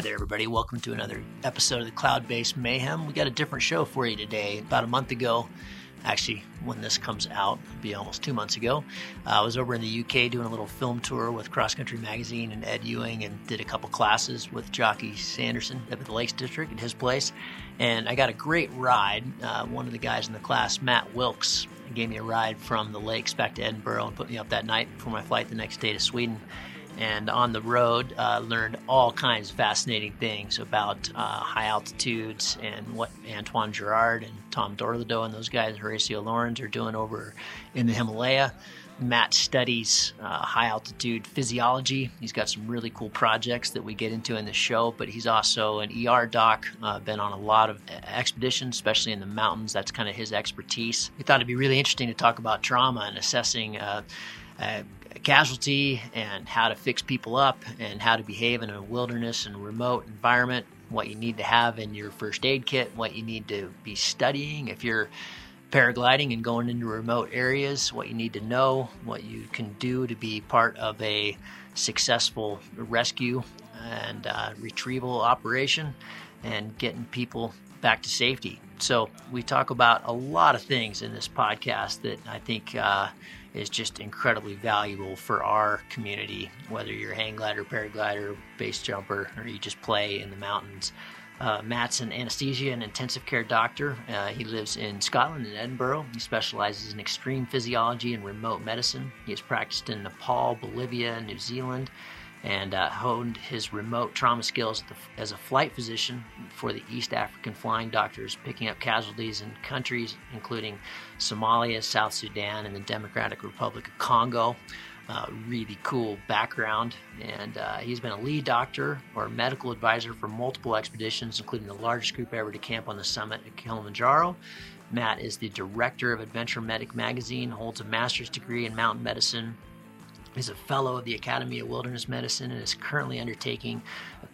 Hi there, everybody. Welcome to another episode of the Cloudbase Mayhem. We got a different show for you today. About a month ago, actually, when this comes out, be almost two months ago, uh, I was over in the UK doing a little film tour with Cross Country Magazine and Ed Ewing and did a couple classes with Jocky Sanderson up at the Lakes District at his place. And I got a great ride. Uh, one of the guys in the class, Matt Wilkes, gave me a ride from the lakes back to Edinburgh and put me up that night for my flight the next day to Sweden and on the road uh, learned all kinds of fascinating things about uh, high altitudes and what Antoine Girard and Tom de Dorlodot and those guys, Horacio Llorens, are doing over in the Himalaya. Matt studies uh, high altitude physiology. He's got some really cool projects that we get into in the show, but he's also an ER doc, uh, been on a lot of expeditions, especially in the mountains. That's kind of his expertise. We thought it'd be really interesting to talk about trauma and assessing uh, casualty and how to fix people up and how to behave in a wilderness and remote environment, what you need to have in your first aid kit, what you need to be studying if you're paragliding and going into remote areas, what you need to know, what you can do to be part of a successful rescue and uh, retrieval operation and getting people back to safety. So, we talk about a lot of things in this podcast that I think uh, is just incredibly valuable for our community, whether you're hang glider, paraglider, base jumper, or you just play in the mountains. Uh, Matt's an anesthesia and intensive care doctor. Uh, he lives in Scotland in Edinburgh. He specializes in extreme physiology and remote medicine. He has practiced in Nepal, Bolivia, New Zealand, and uh, honed his remote trauma skills as a flight physician for the East African flying doctors, picking up casualties in countries including Somalia, South Sudan, and the Democratic Republic of Congo. Uh, really cool background, and uh, he's been a lead doctor or medical advisor for multiple expeditions, including the largest group ever to camp on the summit at Kilimanjaro. Matt is the director of Adventure Medic magazine, holds a master's degree in mountain medicine is a fellow of the Academy of Wilderness Medicine and is currently undertaking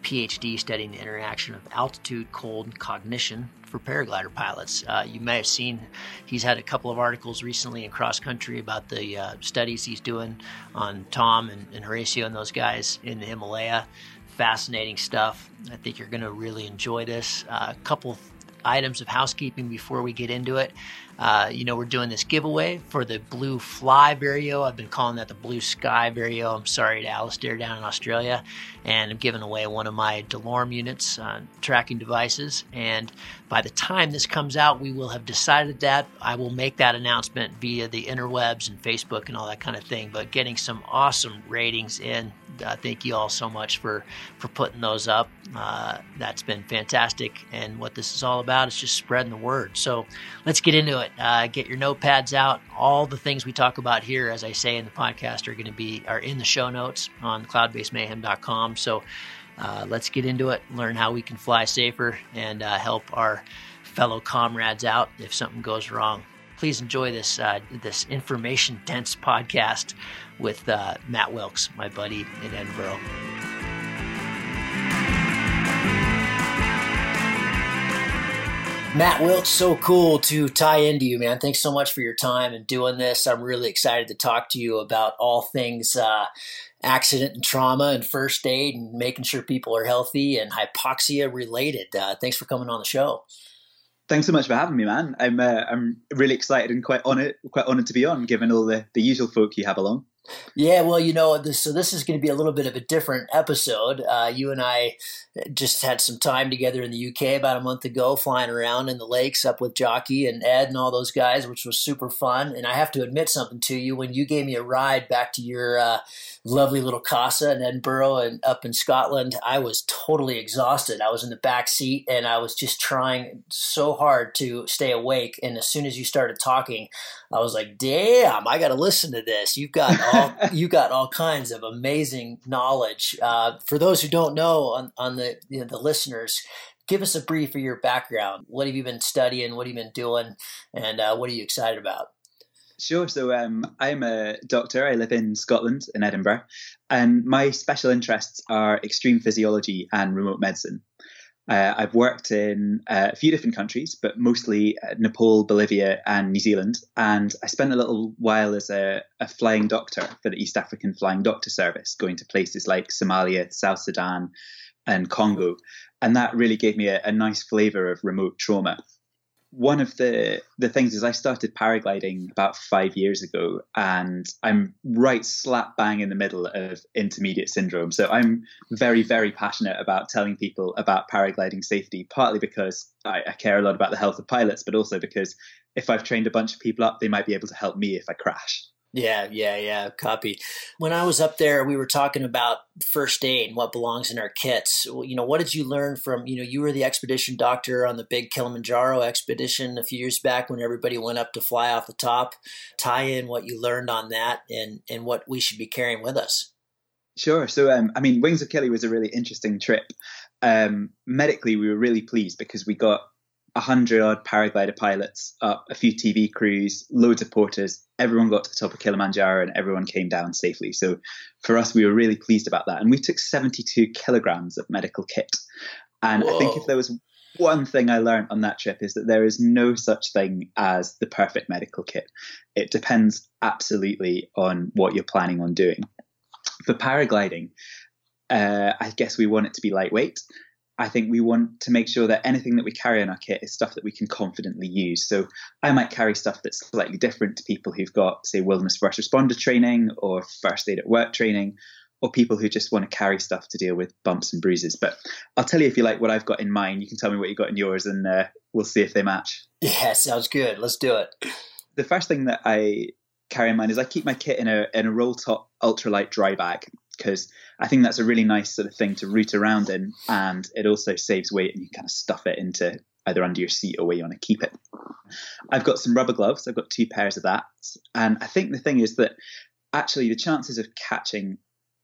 PhD studying the interaction of altitude, cold, and cognition for paraglider pilots. Uh, you may have seen he's had a couple of articles recently in Cross Country about the uh, studies he's doing on Tom and, and Horacio and those guys in the Himalaya. Fascinating stuff. I think you're going to really enjoy this. Uh, a couple items of housekeeping before we get into it. Uh, you know, we're doing this giveaway for the Blue Fly Vario. I've been calling that the Blue Sky Vario. I'm sorry to Alistair down in Australia. And I'm giving away one of my DeLorme units, uh, tracking devices. And by the time this comes out, we will have decided that. I will make that announcement via the interwebs and Facebook and all that kind of thing. But getting some awesome ratings in. Uh, thank you all so much for, for putting those up. Uh, that's been fantastic. And what this is all about is just spreading the word. So let's get into it. Uh, get your notepads out. All the things we talk about here, as I say in the podcast, are going to be are in the show notes on cloudbasemayhem.com. So uh, let's get into it. Learn how we can fly safer and uh, help our fellow comrades out if something goes wrong. Please enjoy this uh, this information dense podcast with uh, Matt Wilkes, my buddy in Edinburgh. Matt Wilkes, so cool to tie into you, man. Thanks so much for your time and doing this. I'm really excited to talk to you about all things uh, accident and trauma and first aid and making sure people are healthy and hypoxia related. Uh, thanks for coming on the show. Thanks so much for having me, man. I'm uh, I'm really excited and quite honored, quite honored to be on, given all the the usual folk you have along. Yeah, well, you know, this, so this is going to be a little bit of a different episode. Uh, you and I just had some time together in the UK about a month ago, flying around in the lakes up with Jocky and Ed and all those guys, which was super fun. And I have to admit something to you: when you gave me a ride back to your uh, lovely little casa in Edinburgh and up in Scotland, I was totally exhausted. I was in the back seat and I was just trying so hard to stay awake. And as soon as you started talking, I was like, "Damn, I got to listen to this." You've got all you got all kinds of amazing knowledge. Uh, for those who don't know, on on the you know, the listeners, give us a brief of your background. What have you been studying? What have you been doing? And uh, what are you excited about? Sure. So um, I'm a doctor. I live in Scotland, in Edinburgh, and my special interests are extreme physiology and remote medicine. Uh, I've worked in uh, a few different countries, but mostly uh, Nepal, Bolivia, and New Zealand. And I spent a little while as a, a, flying doctor for the East African Flying Doctor Service, going to places like Somalia, South Sudan, and Congo, and that really gave me a, a nice flavour of remote trauma one of the the things is I started paragliding about five years ago, and I'm right slap bang in the middle of intermediate syndrome. So I'm very very passionate about telling people about paragliding safety, partly because I, I care a lot about the health of pilots, but also because if I've trained a bunch of people up, they might be able to help me if I crash. Yeah, yeah, yeah. Copy. When I was up there, we were talking about first aid and what belongs in our kits. You know, what did you learn from? You know, you were the expedition doctor on the big Kilimanjaro expedition a few years back when everybody went up to fly off the top. Tie in what you learned on that and and what we should be carrying with us. Sure. So, um, I mean, Wings of Kili was a really interesting trip. Um, medically, we were really pleased because we got a hundred odd paraglider pilots, uh, a few TV crews, loads of porters. Everyone got to the top of Kilimanjaro and everyone came down safely. So for us, we were really pleased about that. And we took 72 kilograms of medical kit. And Whoa. I think if there was one thing I learned on that trip is that there is no such thing as the perfect medical kit. It depends absolutely on what you're planning on doing. For paragliding, uh, I guess we want it to be lightweight. I think we want to make sure that anything that we carry in our kit is stuff that we can confidently use. So I might carry stuff that's slightly different to people who've got, say, wilderness first responder training or first aid at work training, or people who just want to carry stuff to deal with bumps and bruises. But I'll tell you if you like what I've got in mine. You can tell me what you got in yours, and uh, we'll see if they match. Yeah, sounds good. Let's do it. The first thing that I carry in mind is I keep my kit in a in a roll top ultralight dry bag because I think that's a really nice sort of thing to root around in, and it also saves weight and you kind of stuff it into either under your seat or where you want to keep it. I've got some rubber gloves. I've got two pairs of that, and I think the thing is that actually the chances of catching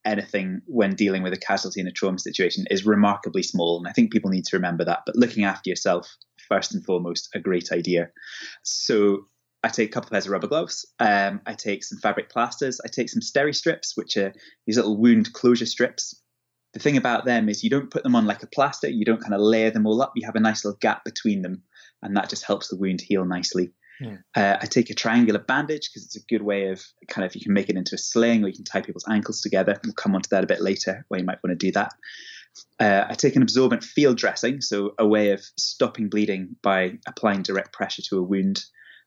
anything when dealing with a casualty in a trauma situation is remarkably small, and I think people need to remember that. But looking after yourself first and foremost, a great idea. So I take a couple of pairs of rubber gloves. Um, I take some fabric plasters. I take some steri strips, which are these little wound closure strips. The thing about them is you don't put them on like a plaster. You don't kind of layer them all up. You have a nice little gap between them, and that just helps the wound heal nicely. Yeah. Uh, I take a triangular bandage because it's a good way of kind of you can make it into a sling or you can tie people's ankles together. We'll come on to that a bit later where you might want to do that. Uh, I take an absorbent field dressing, so a way of stopping bleeding by applying direct pressure to a wound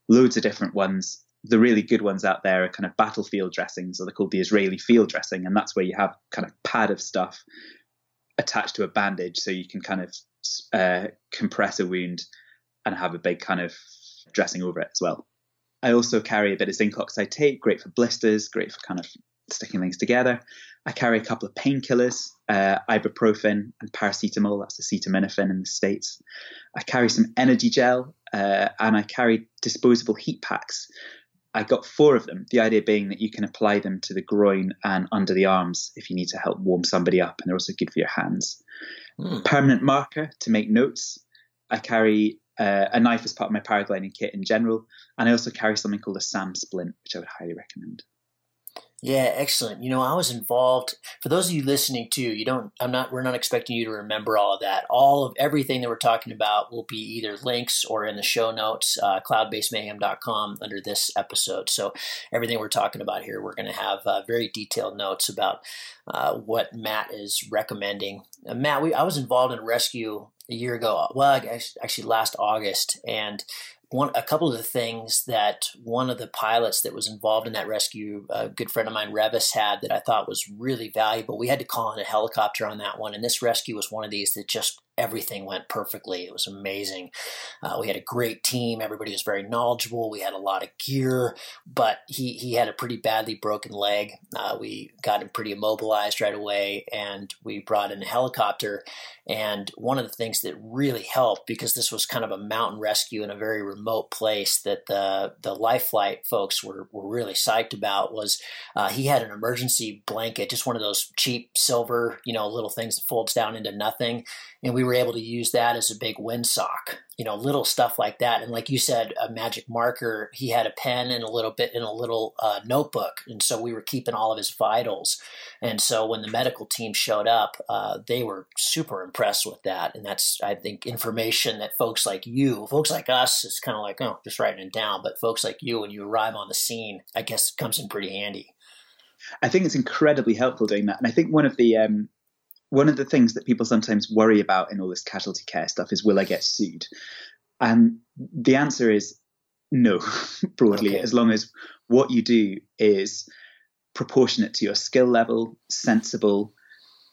loads of different ones. The really good ones out there are kind of battlefield dressings, or they're called the Israeli field dressing, and that's where you have kind of pad of stuff attached to a bandage, so you can kind of uh, compress a wound and have a big kind of dressing over it as well. I also carry a bit of zinc oxide tape, great for blisters, great for kind of sticking things together. I carry a couple of painkillers, uh, ibuprofen and paracetamol. That's acetaminophen in the States. I carry some energy gel uh, and I carry disposable heat packs. I got four of them. The idea being that you can apply them to the groin and under the arms if you need to help warm somebody up, and they're also good for your hands. Mm. Permanent marker to make notes. I carry uh, a knife as part of my paragliding kit in general, and I also carry something called a SAM splint, which I would highly recommend. Yeah, excellent. You know, I was involved. For those of you listening too, you don't. I'm not. We're not expecting you to remember all of that. All of everything that we're talking about will be either links or in the show notes, uh, cloudbasemayhem.com under this episode. So everything we're talking about here, we're going to have uh, very detailed notes about uh, what Matt is recommending. Uh, Matt, we, I was involved in rescue a year ago. Well, actually last August, and one a couple of the things that one of the pilots that was involved in that rescue, a good friend of mine, Revis, had that I thought was really valuable. We had to call in a helicopter on that one, and this rescue was one of these that just everything went perfectly. It was amazing. Uh, we had a great team. Everybody was very knowledgeable. We had a lot of gear, but he, he had a pretty badly broken leg. Uh, we got him pretty immobilized right away, and we brought in a helicopter. And one of the things that really helped, because this was kind of a mountain rescue in a very remote place that the, the life flight folks were, were really psyched about, was uh, he had an emergency blanket, just one of those cheap silver, you know, little things that folds down into nothing and we were able to use that as a big windsock you know little stuff like that. And like you said a magic marker he had a pen and a little bit in a little uh, notebook. And so we were keeping all of his vitals. And so when the medical team showed up uh, they were super impressed with that. And that's i think information that folks like you folks like us is kind of like oh just writing it down. But folks like you when you arrive on the scene i guess comes in pretty handy. I think it's incredibly helpful doing that. And i think one of the um, one of the things that people sometimes worry about in all this casualty care stuff is will I get sued? And the answer is no, broadly, okay. as long as what you do is proportionate to your skill level, sensible,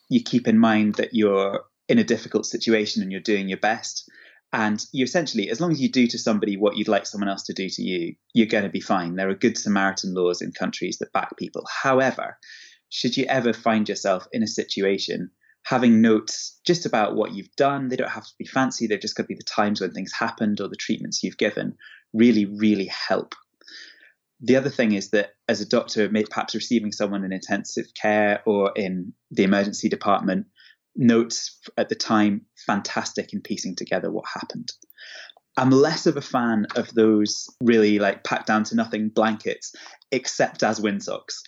you keep in mind that you're in a difficult situation and you're doing your best. And you essentially, as long as you do to somebody what you'd like someone else to do to you, you're going to be fine. There are good Samaritan laws in countries that back people. However, should you ever find yourself in a situation having notes just about what you've done, they don't have to be fancy, they've just got to be the times when things happened or the treatments you've given, really, really help. The other thing is that as a doctor, perhaps receiving someone in intensive care or in the emergency department, notes at the time fantastic in piecing together what happened. I'm less of a fan of those really like packed down to nothing blankets, except as windsocks.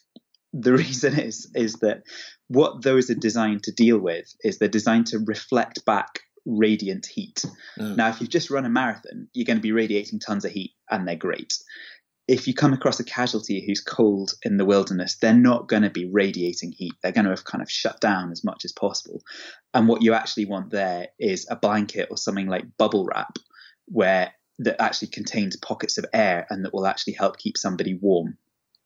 The reason is is that what those are designed to deal with is they're designed to reflect back radiant heat. Mm. Now, if you've just run a marathon, you're going to be radiating tons of heat, and they're great if you come across a casualty who's cold in the wilderness, they're not going to be radiating heat. They're going to have kind of shut down as much as possible. And what you actually want there is a blanket or something like bubble wrap, where that actually contains pockets of air and that will actually help keep somebody warm.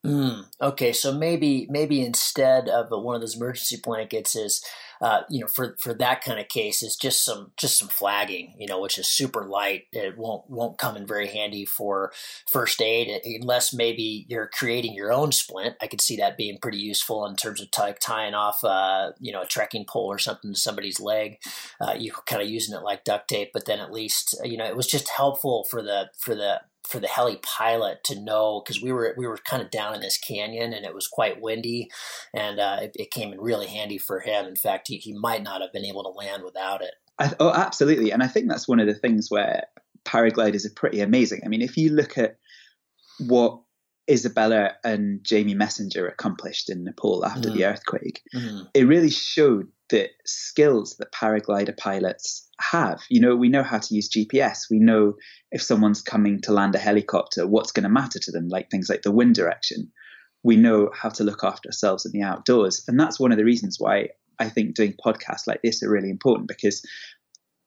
Mm, okay, so maybe maybe instead of one of those emergency blankets is uh, you know, for for that kind of case, is just some just some flagging, you know, which is super light. It won't won't come in very handy for first aid unless maybe you're creating your own splint. I could see that being pretty useful in terms of t- tying off, uh, you know, a trekking pole or something to somebody's leg. Uh, you kind of using it like duct tape, but then at least you know it was just helpful for the for the for the heli pilot to know because we were we were kind of down in this canyon and it was quite windy, and uh, it, it, came in really handy for him. In fact, he, he might not have been able to land without it. I, oh, absolutely, and I think that's one of the things where paragliders are pretty amazing. I mean, if you look at what Isabella and Jamie Messenger accomplished in Nepal after mm. the earthquake, mm. it really showed the skills that paraglider pilots have. You know, we know how to use GPS. We know if someone's coming to land a helicopter, what's going to matter to them, like things like the wind direction. We know how to look after ourselves in the outdoors. And that's one of the reasons why I think doing podcasts like this are really important because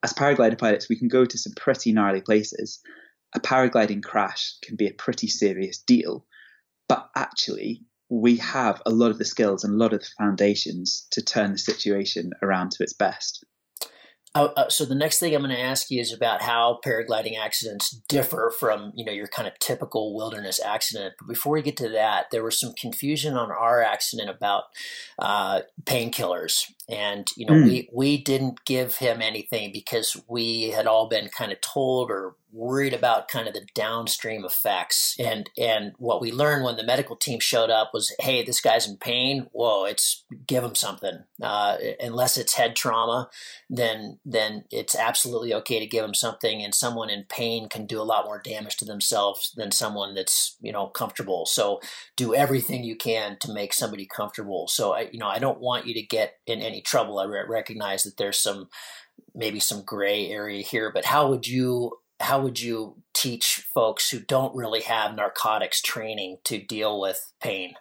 as paraglider pilots, we can go to some pretty gnarly places. A paragliding crash can be a pretty serious deal. But actually, we have a lot of the skills and a lot of the foundations to turn the situation around to its best. Uh, uh, so the next thing I'm going to ask you is about how paragliding accidents differ from you know your kind of typical wilderness accident. But before we get to that, there was some confusion on our accident about uh, painkillers, and you know mm. we we didn't give him anything because we had all been kind of told or worried about kind of the downstream effects. And and what we learned when the medical team showed up was hey this guy's in pain. Whoa it's give him something. Uh, unless it's head trauma then then it's absolutely okay to give him something and someone in pain can do a lot more damage to themselves than someone that's you know comfortable. So do everything you can to make somebody comfortable. So I, you know I don't want you to get in any trouble I recognize that there's some maybe some gray area here but how would you how would you teach folks who don't really have narcotics training to deal with pain?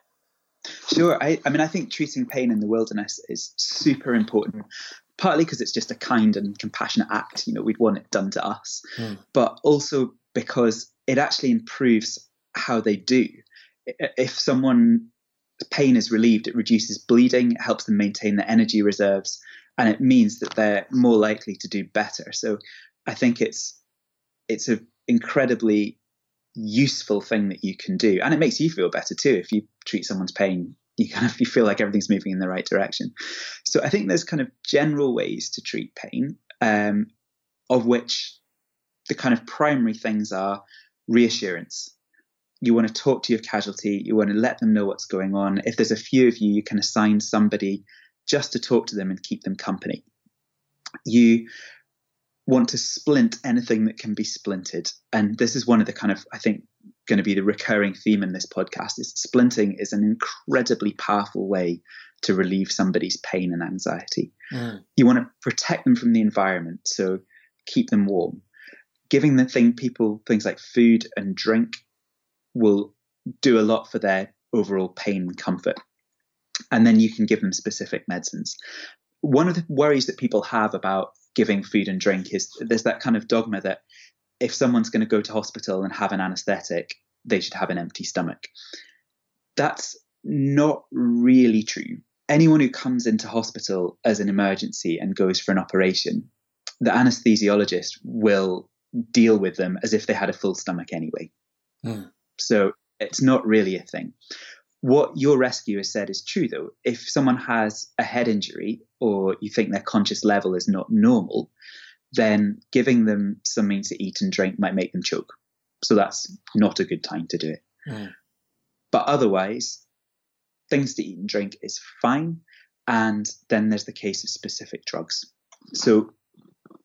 Sure. I, I mean, I think treating pain in the wilderness is super important, partly because it's just a kind and compassionate act. You know, we'd want it done to us, mm. but also because it actually improves how they do. If someone pain is relieved, it reduces bleeding, it helps them maintain their energy reserves, and it means that they're more likely to do better. So I think it's it's an incredibly useful thing that you can do, and it makes you feel better too. If you treat someone's pain, you kind of you feel like everything's moving in the right direction. So I think there's kind of general ways to treat pain, um, of which the kind of primary things are reassurance. You want to talk to your casualty. You want to let them know what's going on. If there's a few of you, you can assign somebody just to talk to them and keep them company. You want to splint anything that can be splinted. And this is one of the kind of, I think, going to be the recurring theme in this podcast is splinting is an incredibly powerful way to relieve somebody's pain and anxiety. Mm. You want to protect them from the environment, so keep them warm. Giving the thing people things like food and drink will do a lot for their overall pain and comfort. And then you can give them specific medicines. one of the worries that people have about giving food and drink is there's that kind of dogma that if someone's going to go to hospital and have an anesthetic, they should have an empty stomach. That's not really true. Anyone who comes into hospital as an emergency and goes for an operation, the anesthesiologist will deal with them as if they had a full stomach anyway. Mm. So it's not really a thing. What your rescuer said is true, though. If someone has a head injury or you think their conscious level is not normal, then giving them something to eat and drink might make them choke. So that's not a good time to do it. Mm. But otherwise, things to eat and drink is fine. And then there's the case of specific drugs. So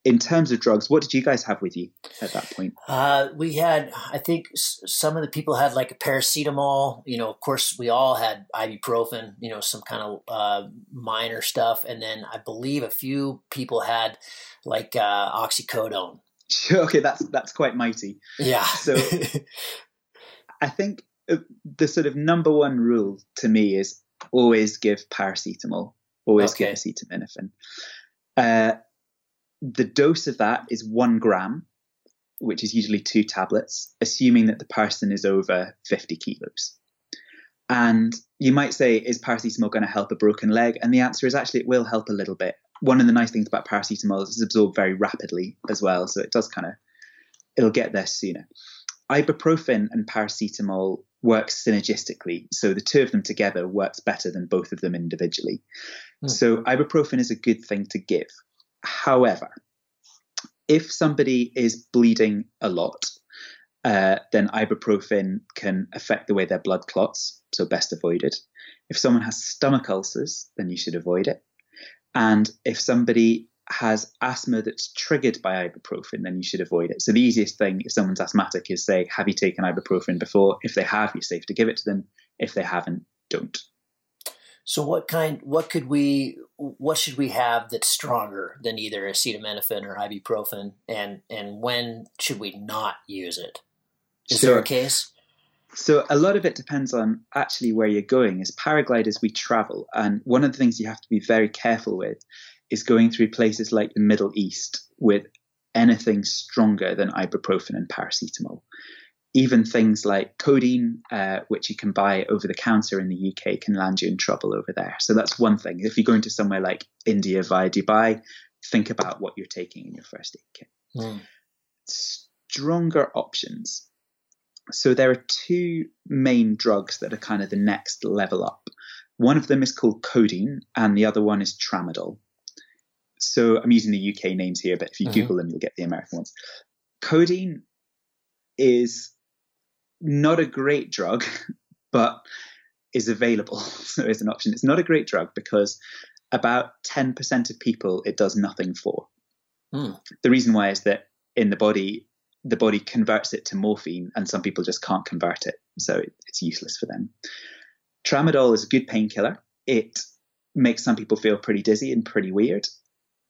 in terms of drugs, what did you guys have with you at that point? Uh, we had, I think, some of the people had like a paracetamol. You know, of course, we all had ibuprofen. You know, some kind of uh, minor stuff, and then I believe a few people had like uh, oxycodone. Okay, that's that's quite mighty. Yeah. So, I think uh, the sort of number one rule to me is always give paracetamol. Always okay. give acetaminophen. The dose of that is one gram, which is usually two tablets, assuming that the person is over 50 kilos. And you might say, is paracetamol going to help a broken leg? And the answer is actually it will help a little bit. One of the nice things about paracetamol is it's absorbed very rapidly as well, so it does kind of it'll get there sooner. Ibuprofen and paracetamol work synergistically, so the two of them together works better than both of them individually. Mm. So ibuprofen is a good thing to give. However, if somebody is bleeding a lot, uh, then ibuprofen can affect the way their blood clots, so best avoided. If someone has stomach ulcers, then you should avoid it. And if somebody has asthma that's triggered by ibuprofen, then you should avoid it. So the easiest thing if someone's asthmatic is say, have you taken ibuprofen before? If they have, you're safe to give it to them. If they haven't, don't. So what kind? What could we? What should we have that's stronger than either acetaminophen or ibuprofen? And and when should we not use it? Is sure. there a case? So a lot of it depends on actually where you're going. As paragliders, we travel, and one of the things you have to be very careful with is going through places like the Middle East with anything stronger than ibuprofen and paracetamol even things like codeine, uh, which you can buy over the counter in the UK, can land you in trouble over there. So that's one thing. If you're going to somewhere like India via Dubai, think about what you're taking in your first aid kit. Mm. Stronger options. So there are two main drugs that are kind of the next level up. One of them is called codeine, and the other one is tramadol. So I'm using the UK names here, but if you mm-hmm. Google them, you'll get the American ones. Codeine is not a great drug, but is available. So it's an option. It's not a great drug because about 10% of people it does nothing for. Mm. The reason why is that in the body, the body converts it to morphine, and some people just can't convert it. So it's useless for them. Tramadol is a good painkiller. It makes some people feel pretty dizzy and pretty weird,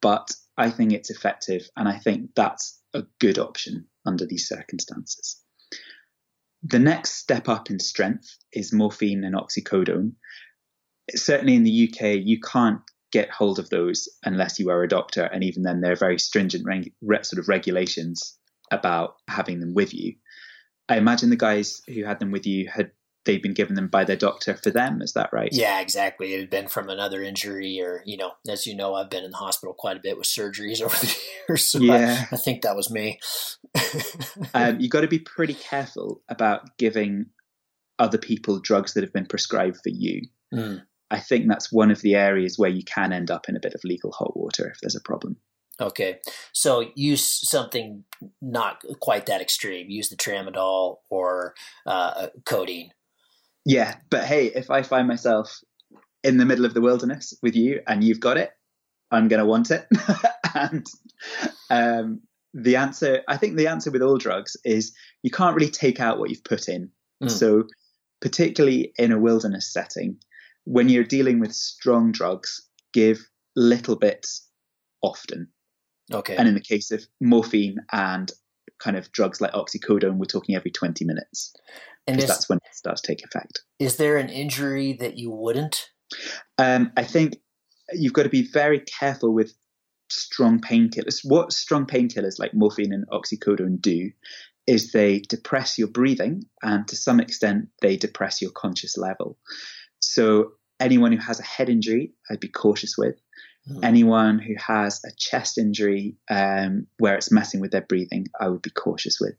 but I think it's effective, and I think that's a good option under these circumstances. The next step up in strength is morphine and oxycodone. Certainly in the UK, you can't get hold of those unless you are a doctor, and even then, there are very stringent reg- sort of regulations about having them with you. I imagine the guys who had them with you had they'd been given them by their doctor for them. Is that right? Yeah, exactly. It had been from another injury, or you know, as you know, I've been in the hospital quite a bit with surgeries over the years. So yeah, I, I think that was me. um, you got to be pretty careful about giving other people drugs that have been prescribed for you. Mm. I think that's one of the areas where you can end up in a bit of legal hot water if there's a problem. Okay, so use something not quite that extreme. Use the tramadol or uh, codeine yeah, but hey, if I find myself in the middle of the wilderness with you and you've got it, I'm going to want it. and um, the answer, I think the answer with all drugs is you can't really take out what you've put in. Mm. So, particularly in a wilderness setting, when you're dealing with strong drugs, give little bits often. Okay. And in the case of morphine and kind of drugs like oxycodone, we're talking every 20 minutes and is, that's when it starts to take effect. Is there an injury that you wouldn't? Um, I think you've got to be very careful with strong painkillers. What strong painkillers like morphine and oxycodone do is they depress your breathing and to some extent they depress your conscious level. So anyone who has a head injury, I'd be cautious with. Mm. Anyone who has a chest injury um, where it's messing with their breathing, I would be cautious with.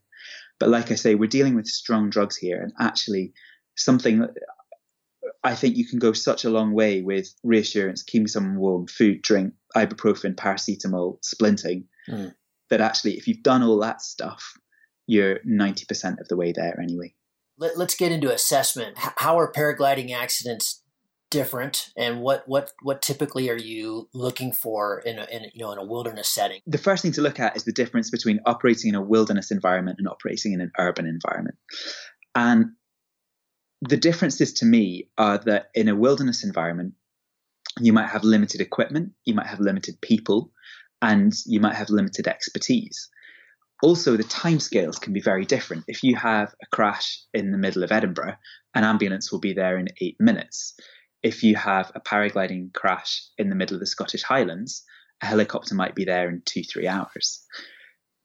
But like I say, we're dealing with strong drugs here, and actually, something I think you can go such a long way with reassurance, keeping someone warm, food, drink, ibuprofen, paracetamol, splinting, mm. that actually, if you've done all that stuff, you're 90% of the way there anyway. Let, us get into assessment. How are paragliding accidents different? And what what what typically are you looking for in a, in you know in a wilderness setting? The first thing to look at is the difference between operating in a wilderness environment and operating in an urban environment. And the differences to me are that in a wilderness environment you might have limited equipment you might have limited people and you might have limited expertise. Also the timescales can be very different. If you have a crash in the middle of edinburgh an ambulance will be there in eight minutes if you have a paragliding crash in the middle of the Scottish Highlands, a helicopter might be there in two, three hours.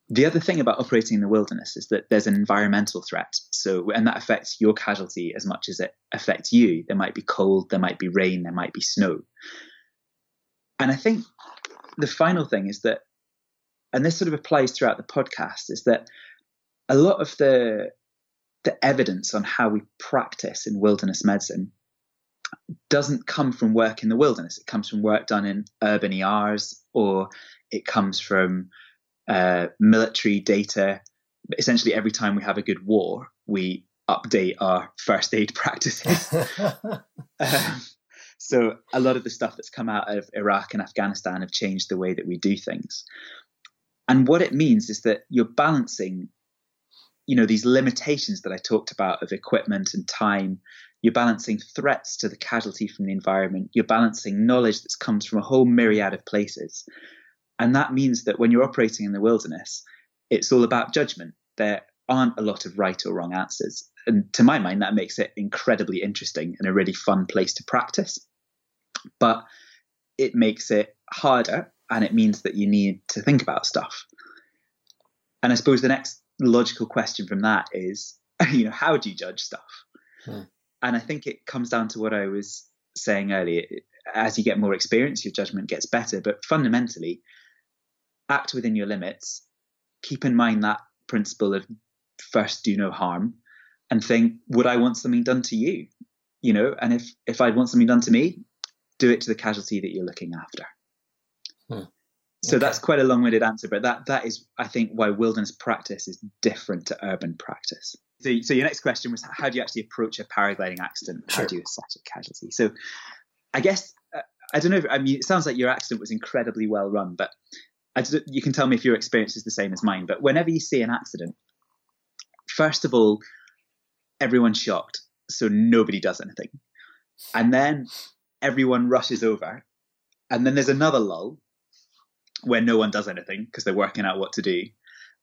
The other thing about operating in the wilderness is that there's an environmental threat. So, and that affects your casualty as much as it affects you. There might be cold, there might be rain, there might be snow. And I think the final thing is that, and this sort of applies throughout the podcast, is that a lot of the the evidence on how we practice in wilderness medicine doesn't come from work in the wilderness. It comes from work done in urban ERs or it comes from uh, military data. Essentially, every time we have a good war, we update our first aid practices. um, so, a lot of the stuff that's come out of Iraq and Afghanistan have changed the way that we do things. And what it means is that you're balancing, you know, these limitations that I talked about of equipment and time you're balancing threats to the casualty from the environment. You're balancing knowledge that comes from a whole myriad of places. And that means that when you're operating in the wilderness, it's all about judgment. There aren't a lot of right or wrong answers. And to my mind, that makes it incredibly interesting and a really fun place to practice. But it makes it harder and it means that you need to think about stuff. And I suppose the next logical question from that is, you know, how do you judge stuff? Hmm. And I think it comes down to what I was saying earlier. As you get more experience, your judgment gets better. But fundamentally, act within your limits. Keep in mind that principle of first do no harm and think, would I want something done to you? You know, and if if I'd want something done to me, do it to the casualty that you're looking after. Hmm. So okay. that's quite a long-winded answer, but that that is, I think, why wilderness practice is different to urban practice. So, so your next question was how do you actually approach a paragliding accident? How do you assess a casualty? So, I guess uh, I don't know. If, I mean, it sounds like your accident was incredibly well run, but you can tell me if your experience is the same as mine. But whenever you see an accident, first of all, everyone's shocked, so nobody does anything, and then everyone rushes over, and then there's another lull where no one does anything because they're working out what to do,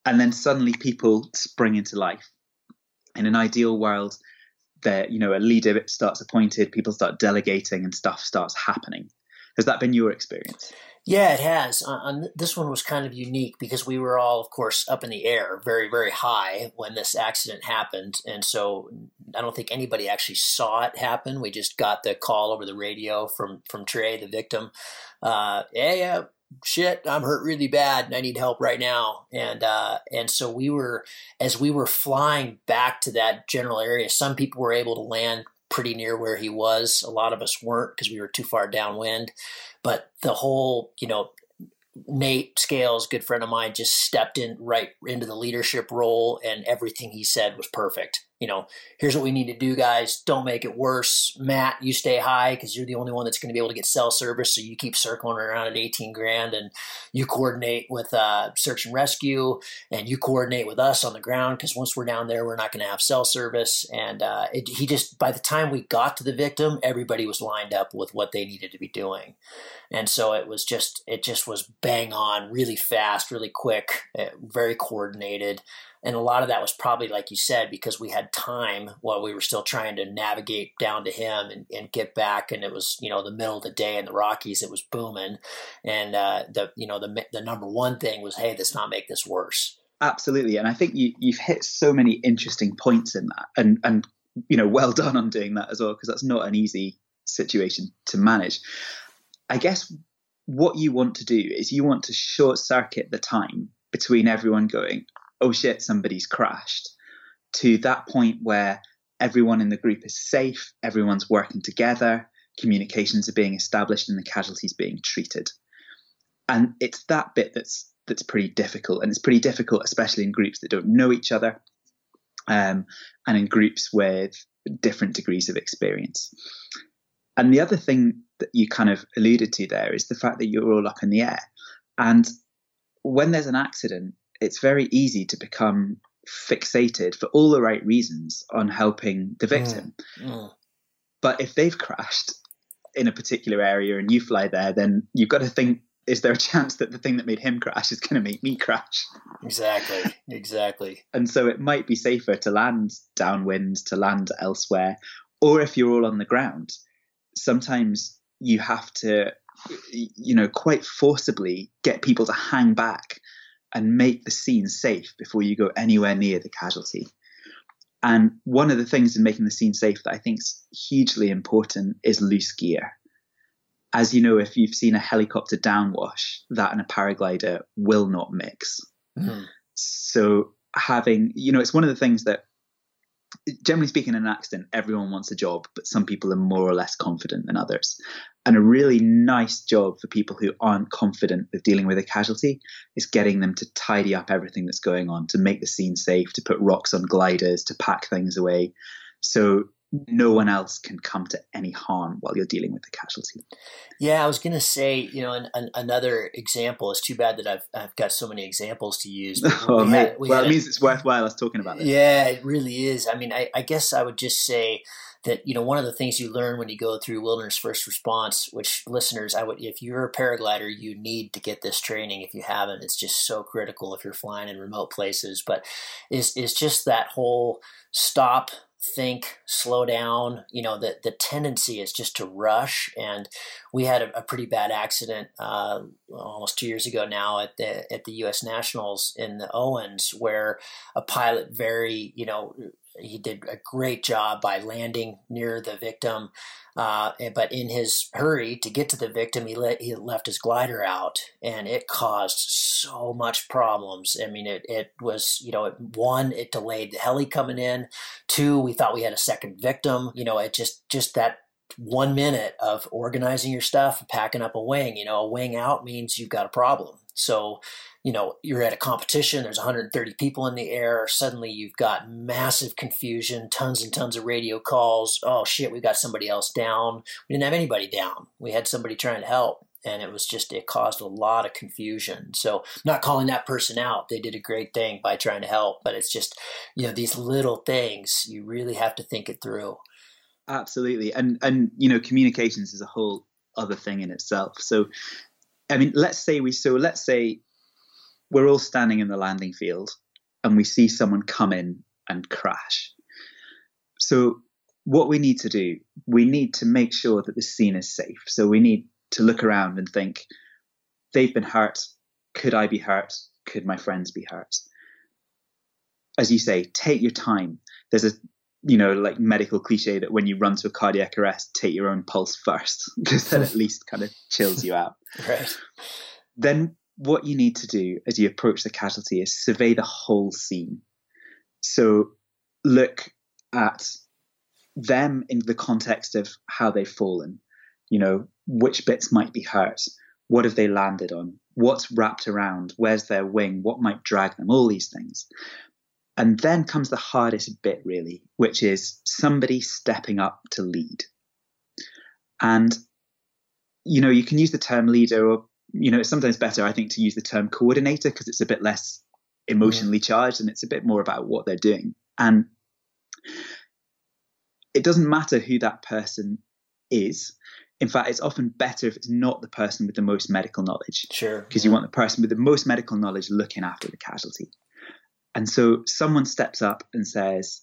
and then suddenly people spring into life in an ideal world, that you know a leader starts appointed, people start delegating, and stuff starts happening. Has that been your experience? Yeah, it has. Uh, this one was kind of unique because we were all, of course, up in the air, very, very high when this accident happened, and so I don't think anybody actually saw it happen. We just got the call over the radio from from Trey, the victim. Uh, yeah, yeah, shit, I'm hurt really bad and I need help right now. And uh, and so we were as we were flying back to that general area, some people were able to land pretty near where he was. A lot of us weren't because we were too far downwind. But the whole, you know, Nate Scales, good friend of mine, just stepped in right into the leadership role, and everything he said was perfect you know, here's what we need to do, guys. Don't make it worse. Matt, you stay high because you're the only one that's going to be able to get cell service. So you keep circling around at 18 grand and you coordinate with uh, search and rescue and you coordinate with us on the ground because once we're down there, we're not going to have cell service. And uh, it, he just, by the time we got to the victim, everybody was lined up with what they needed to be doing. And so it was just, it just was bang on, really fast, really quick, eh, very coordinated. And a lot of that was probably like you said because we had time while we were still trying to navigate down to him and, and get back. And it was you know the middle of the day in the rockies it was booming. And uh, the you know the, the number one thing was hey let's not make this worse. Absolutely. And i think you, you've hit so many interesting points in that. And and you know well done on doing that as well because that's not an easy situation to manage. I guess what you want to do is you want to short circuit the time between everyone going oh shit, somebody's crashed, to that point where everyone in the group is safe, everyone's working together, communications are being established, and the casualties being treated. And it's that bit that's that's pretty difficult, and it's pretty difficult, especially in groups that don't know each other, um, and in groups with different degrees of experience. And the other thing that you kind of alluded to there is the fact that you're all up in the air, and when there's an accident, it's very easy to become fixated for all the right reasons on helping the mm. victim. Mm. Mm. But if they've crashed in a particular area and you fly there, then you've got to think is there a chance that the thing that made him crash is going to make me crash? Exactly, exactly. and so it might be safer to land downwind, to land elsewhere, or if you're all on the ground, sometimes you have to, you know, quite forcibly get people to hang back and make the scene safe before you go anywhere near the casualty. And one of the things in making the scene safe that I think is hugely important is loose gear. As you know, if you've seen a helicopter downwash, that and a paraglider will not mix. Mm-hmm. So having, you know, it's one of the things that generally speaking, in an accident, everyone wants a job, but some people are more or less confident than others. And a really nice job for people who aren't confident with dealing with a casualty is getting them to tidy up everything that's going on, to make the scene safe, to put rocks on gliders, to pack things away. So no one else can come to any harm while you're dealing with the casualty. Yeah, I was going to say, you know, an, an, another example. It's too bad that I've I've got so many examples to use. oh, we had, we well, it means it's worthwhile us talking about it. Yeah, it really is. I mean, I, I guess I would just say that you know one of the things you learn when you go through wilderness first response which listeners i would if you're a paraglider you need to get this training if you haven't it's just so critical if you're flying in remote places but is is just that whole stop think, slow down. You know, the, the tendency is just to rush. And we had a, a pretty bad accident uh, almost two years ago now at the at the U.S. Nationals in the Owens, where a pilot very, you know, he did a great job by landing near the victim. Uh, but in his hurry to get to the victim, he let he left his glider out, and it caused so much problems. I mean, it it was you know one, it delayed the heli coming in. Two, we thought we had a second victim. You know, it just just that one minute of organizing your stuff, packing up a wing. You know, a wing out means you've got a problem. So you know, you're at a competition, there's 130 people in the air, suddenly you've got massive confusion, tons and tons of radio calls. Oh shit, we got somebody else down. We didn't have anybody down. We had somebody trying to help. And it was just, it caused a lot of confusion. So, not calling that person out. They did a great thing by trying to help. But it's just, you know, these little things, you really have to think it through. Absolutely. And, and, you know, communications is a whole other thing in itself. So, I mean, let's say we, so let's say we're all standing in the landing field and we see someone come in and crash. So, what we need to do, we need to make sure that the scene is safe. So, we need to look around and think, they've been hurt. Could I be hurt? Could my friends be hurt? As you say, take your time. There's a you know, like medical cliche that when you run to a cardiac arrest, take your own pulse first, because that at least kind of chills you out. Right. Then what you need to do as you approach the casualty is survey the whole scene. So look at them in the context of how they've fallen. You know, which bits might be hurt? What have they landed on? What's wrapped around? Where's their wing? What might drag them? All these things. And then comes the hardest bit, really, which is somebody stepping up to lead. And, you know, you can use the term leader or you know, it's sometimes better, I think, to use the term coordinator because it's a bit less emotionally yeah. charged and it's a bit more about what they're doing. And it doesn't matter who that person is. In fact, it's often better if it's not the person with the most medical knowledge. Sure. Because yeah. you want the person with the most medical knowledge looking after the casualty. And so someone steps up and says,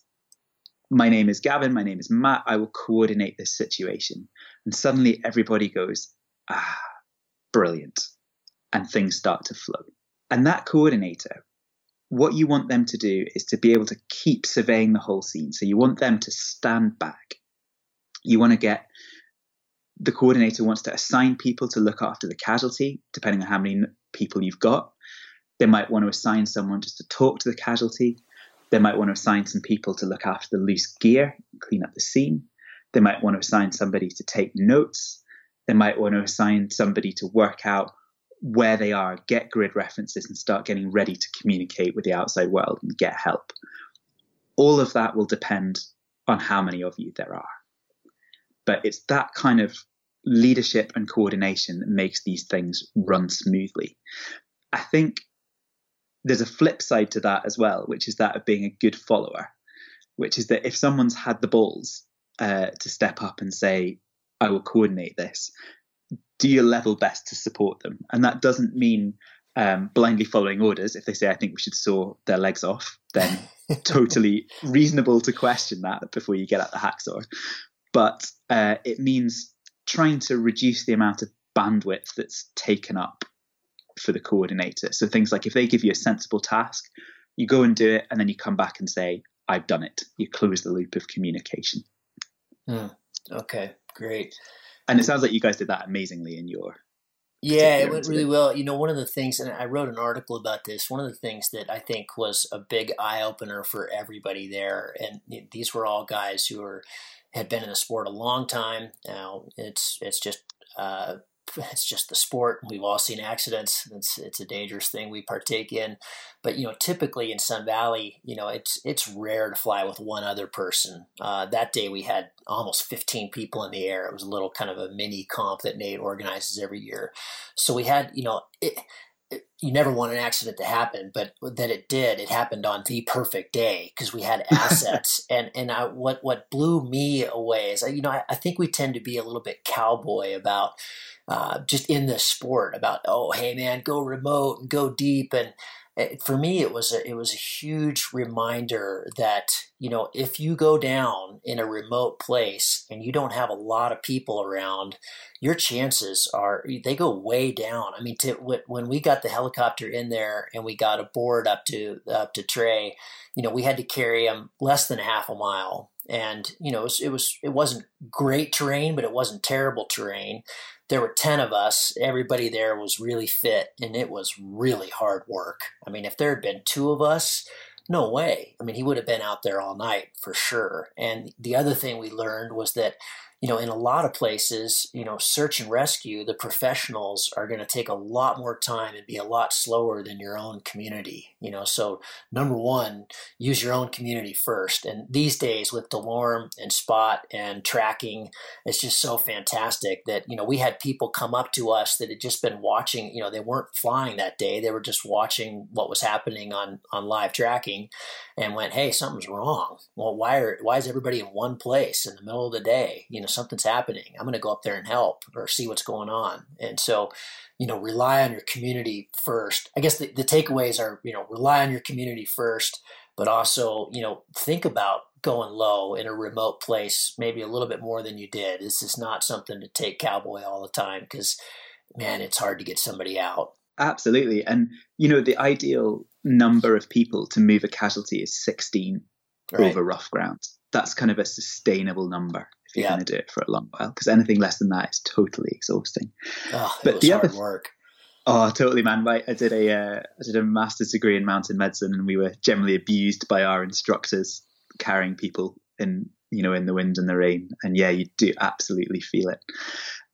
My name is Gavin, my name is Matt, I will coordinate this situation. And suddenly everybody goes, Ah, brilliant. And things start to flow. And that coordinator, what you want them to do is to be able to keep surveying the whole scene. So you want them to stand back. You want to get the coordinator wants to assign people to look after the casualty, depending on how many people you've got. They might want to assign someone just to talk to the casualty. They might want to assign some people to look after the loose gear, clean up the scene. They might want to assign somebody to take notes. They might want to assign somebody to work out where they are, get grid references, and start getting ready to communicate with the outside world and get help. All of that will depend on how many of you there are. But it's that kind of leadership and coordination that makes these things run smoothly. I think there's a flip side to that as well, which is that of being a good follower, which is that if someone's had the balls uh, to step up and say, I will coordinate this, do your level best to support them. And that doesn't mean um, blindly following orders. If they say, I think we should saw their legs off, then totally reasonable to question that before you get at the hacksaw. But uh, it means trying to reduce the amount of bandwidth that's taken up for the coordinator. So things like if they give you a sensible task, you go and do it, and then you come back and say, I've done it. You close the loop of communication. Hmm. Okay, great. And it sounds like you guys did that amazingly in your. Yeah, it went really well. You know, one of the things, and I wrote an article about this. One of the things that I think was a big eye opener for everybody there, and these were all guys who were had been in the sport a long time. Now it's it's just uh, it's just the sport. We've all seen accidents. It's it's a dangerous thing we partake in. But you know, typically in Sun Valley, you know, it's it's rare to fly with one other person. Uh, that day we had almost 15 people in the air. It was a little kind of a mini comp that Nate organizes every year. So we had, you know, it, you never want an accident to happen, but that it did. It happened on the perfect day because we had assets. and and I, what what blew me away is, you know, I, I, think we tend to be a little bit cowboy about uh, just in this sport about, oh, hey man, go remote and go deep and it, for me, it was a, it was a huge reminder that you know if you go down in a remote place and you don't have a lot of people around, your chances are they go way down. I mean, to, when we got the helicopter in there and we got a board up to up to Trey, you know, we had to carry him less than half a mile, and you know, it was it, was, it wasn't great terrain, but it wasn't terrible terrain there were 10 of us. Everybody there was really fit and it was really hard work. I mean, if there had been two of us, no way. I mean, he would have been out there all night for sure. And the other thing we learned was that you know, in a lot of places, you know, search and rescue, the professionals are going to take a lot more time and be a lot slower than your own community. You know, so number one, use your own community first. And these days with DeLorme and Spot and tracking, it's just so fantastic that, you know, we had people come up to us that had just been watching, you know, they weren't flying that day. They were just watching what was happening on, on live tracking and went, Hey, something's wrong. Well, why are, why is everybody in one place in the middle of the day? You know, know something's happening i'm going to go up there and help or see what's going on. And so you know rely on your community first. I guess the, the takeaways are you know rely on your community first but also you know think about going low in a remote place maybe a little bit more than you did. This is not something to take cowboy all the time because man it's hard to get somebody out. Absolutely. And you know the ideal number of people to move a casualty is 16 right. over rough ground. That's kind of a sustainable number if you're yeah. going to do it for a long while because anything less than that is totally exhausting. Oh, but the other work. Oh, totally, man! Right, I did a uh, I did a master's degree in mountain medicine, and we were generally abused by our instructors carrying people in you know in the wind and the rain. And yeah, you do absolutely feel it.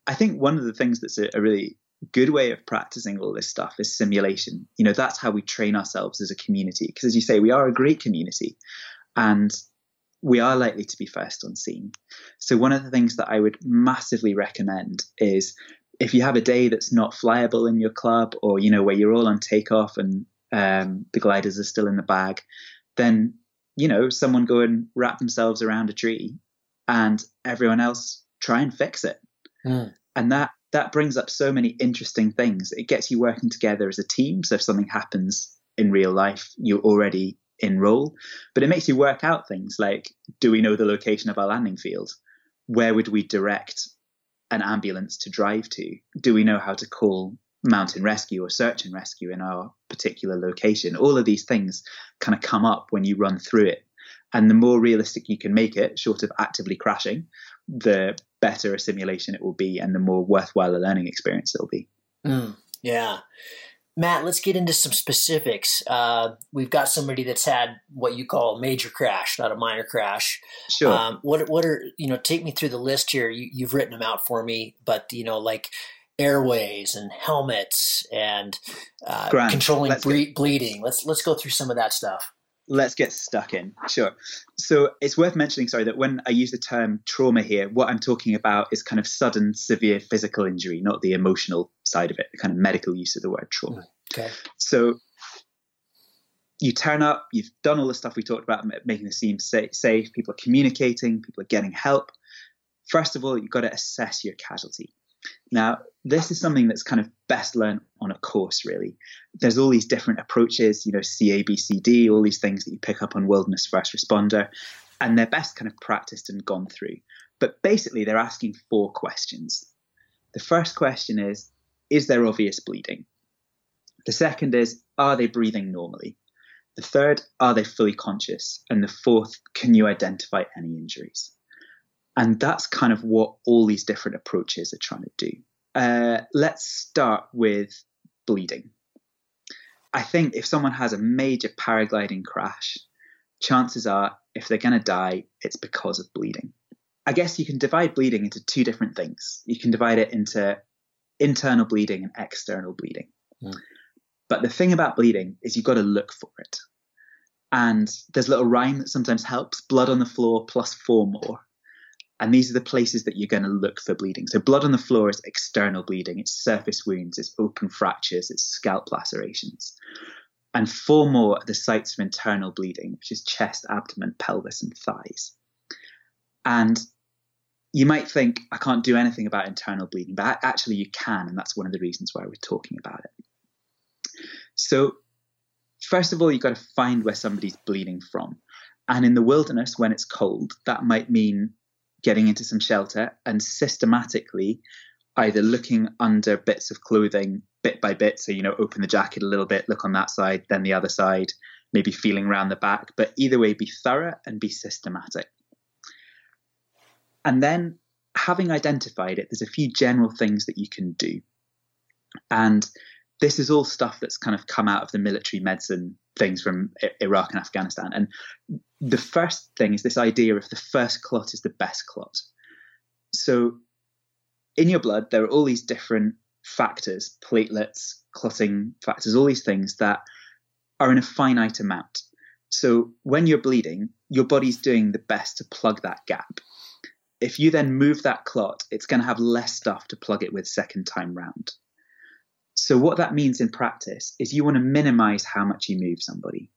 I think one of the things that's a, a really good way of practicing all this stuff is simulation. You know, that's how we train ourselves as a community. Because as you say, we are a great community, and we are likely to be first on scene. So, one of the things that I would massively recommend is if you have a day that's not flyable in your club or, you know, where you're all on takeoff and um, the gliders are still in the bag, then, you know, someone go and wrap themselves around a tree and everyone else try and fix it. Mm. And that, that brings up so many interesting things. It gets you working together as a team. So if something happens in real life, you're already in role, but it makes you work out things like do we know the location of our landing field? Where would we direct an ambulance to drive to? Do we know how to call mountain rescue or search and rescue in our particular location? All of these things kind of come up when you run through it. And the more realistic you can make it, short of actively crashing, the better a simulation it will be and the more worthwhile a learning experience it'll be. Mm, yeah. Matt, let's get into some specifics. Uh, we've got somebody that's had what you call a major crash, not a minor crash. Sure. Um, what what are you know? Take me through the list here. You, you've written them out for me, but you know, like airways and helmets and uh, controlling ble- bleeding. Let's let's go through some of that stuff let's get stuck in. Sure. So it's worth mentioning, sorry, that when I use the term trauma here, what I'm talking about is kind of sudden, severe physical injury, not the emotional side of it, the kind of medical use of the word trauma. Okay. So you turn up, you've done all the stuff we talked about, making the scene safe, people are communicating, people are getting help. First of all, you've got to assess your casualty. Now, this is something that's kind of best learned on a course, really. There's all these different approaches, you know, CABCD, all these things that you pick up on Wilderness First Responder, and they're best kind of practiced and gone through. But basically, they're asking four questions. The first question is Is there obvious bleeding? The second is Are they breathing normally? The third, Are they fully conscious? And the fourth, Can you identify any injuries? And that's kind of what all these different approaches are trying to do. Uh, let's start with bleeding. I think if someone has a major paragliding crash, chances are if they're going to die, it's because of bleeding. I guess you can divide bleeding into two different things. You can divide it into internal bleeding and external bleeding. Mm. But the thing about bleeding is you've got to look for it. And there's a little rhyme that sometimes helps blood on the floor plus four more. And these are the places that you're going to look for bleeding. So, blood on the floor is external bleeding, it's surface wounds, it's open fractures, it's scalp lacerations. And four more are the sites of internal bleeding, which is chest, abdomen, pelvis, and thighs. And you might think, I can't do anything about internal bleeding, but actually you can. And that's one of the reasons why we're talking about it. So, first of all, you've got to find where somebody's bleeding from. And in the wilderness, when it's cold, that might mean getting into some shelter and systematically either looking under bits of clothing bit by bit. So, you know, open the jacket a little bit, look on that side, then the other side, maybe feeling around the back. But either way, be thorough and be systematic. And then, having identified it, there's a few general things that you can do. And this is all stuff that's kind of come out of the military medicine things from Iraq and Afghanistan. And the first thing is this idea of the first clot is the best clot. So in your blood, there are all these different factors, platelets, clotting factors, all these things that are in a finite amount. So when you're bleeding, your body's doing the best to plug that gap. If you then move that clot, it's going to have less stuff to plug it with second time round. So, what that means in practice is you want to minimize how much you move somebody.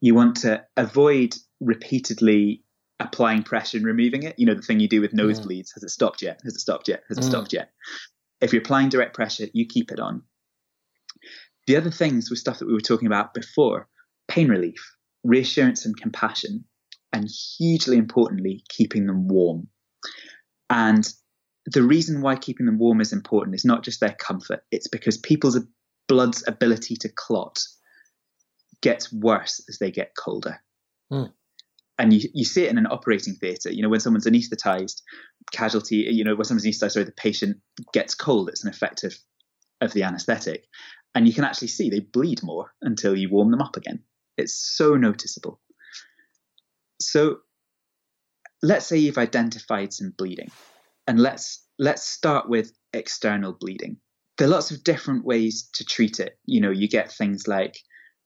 You want to avoid repeatedly applying pressure and removing it. You know, the thing you do with nosebleeds has it stopped yet? Has it stopped yet? Has it mm. stopped yet? If you're applying direct pressure, you keep it on. The other things were stuff that we were talking about before pain relief, reassurance and compassion, and hugely importantly, keeping them warm. And the reason why keeping them warm is important is not just their comfort, it's because people's blood's ability to clot gets worse as they get colder. Mm. And you, you see it in an operating theatre. You know, when someone's anaesthetized, casualty, you know, when someone's anaesthetized, sorry, the patient gets cold, it's an effect of, of the anesthetic. And you can actually see they bleed more until you warm them up again. It's so noticeable. So let's say you've identified some bleeding and let's let's start with external bleeding. There are lots of different ways to treat it. You know, you get things like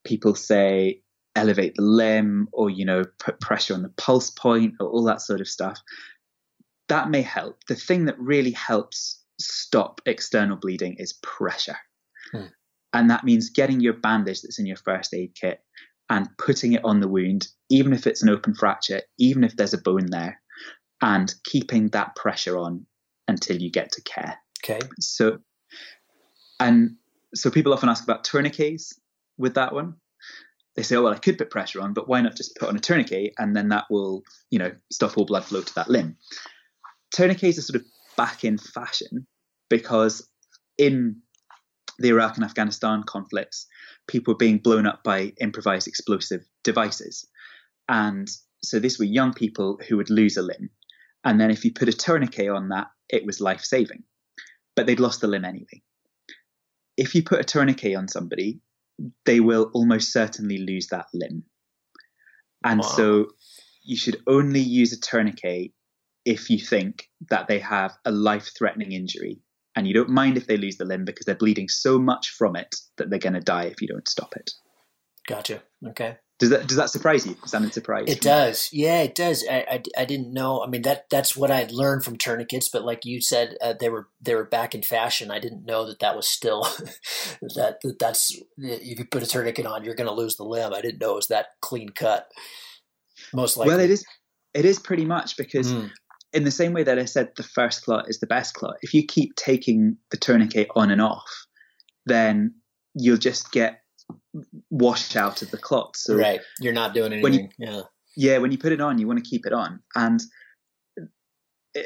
people say elevate the limb or you know put pressure on the pulse point or all that sort of stuff. That may help. The thing that really helps stop external bleeding is pressure. Hmm. And that means getting your bandage that's in your first aid kit and putting it on the wound, even if it's an open fracture, even if there's a bone there, and keeping that pressure on until you get to care. Okay. So, and so people often ask about tourniquets with that one. they say, oh, well, I could put pressure on, but why not just put on a tourniquet and then that will, you know, stop all blood flow to that limb. Tourniquets are sort of back in fashion because in the Iraq and Afghanistan conflicts, people were being blown up by improvised explosive devices. And so these were young people who would lose a limb. And then if you put a tourniquet on that, it was life saving. But they'd lost the limb anyway. If you put a tourniquet on somebody, they will almost certainly lose that limb. And wow. so you should only use a tourniquet if you think that they have a life threatening injury and you don't mind if they lose the limb because they're bleeding so much from it that they're going to die if you don't stop it. Gotcha. Okay. Does that does that surprise you? Does that a surprise? It does. Yeah, it does. I, I, I, didn't know. I mean that that's what I had learned from tourniquets, but like you said, uh, they were they were back in fashion. I didn't know that that was still that, that that's if you put a tourniquet on, you're going to lose the limb. I didn't know it was that clean cut. Most likely. Well, it is. It is pretty much because. Mm. In the same way that I said the first clot is the best clot, if you keep taking the tourniquet on and off, then you'll just get washed out of the clot. So right, you're not doing anything. You, yeah, yeah. When you put it on, you want to keep it on, and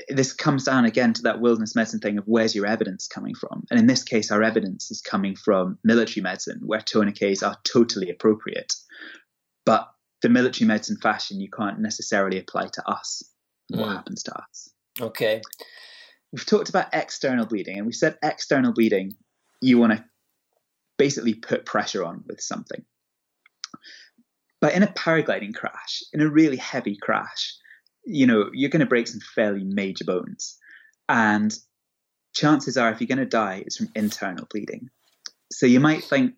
this comes down again to that wilderness medicine thing of where's your evidence coming from? And in this case, our evidence is coming from military medicine, where tourniquets are totally appropriate. But the military medicine fashion you can't necessarily apply to us. What mm. happens to us? Okay. We've talked about external bleeding, and we said external bleeding, you want to basically put pressure on with something. But in a paragliding crash, in a really heavy crash, you know, you're going to break some fairly major bones. And chances are, if you're going to die, it's from internal bleeding. So you might think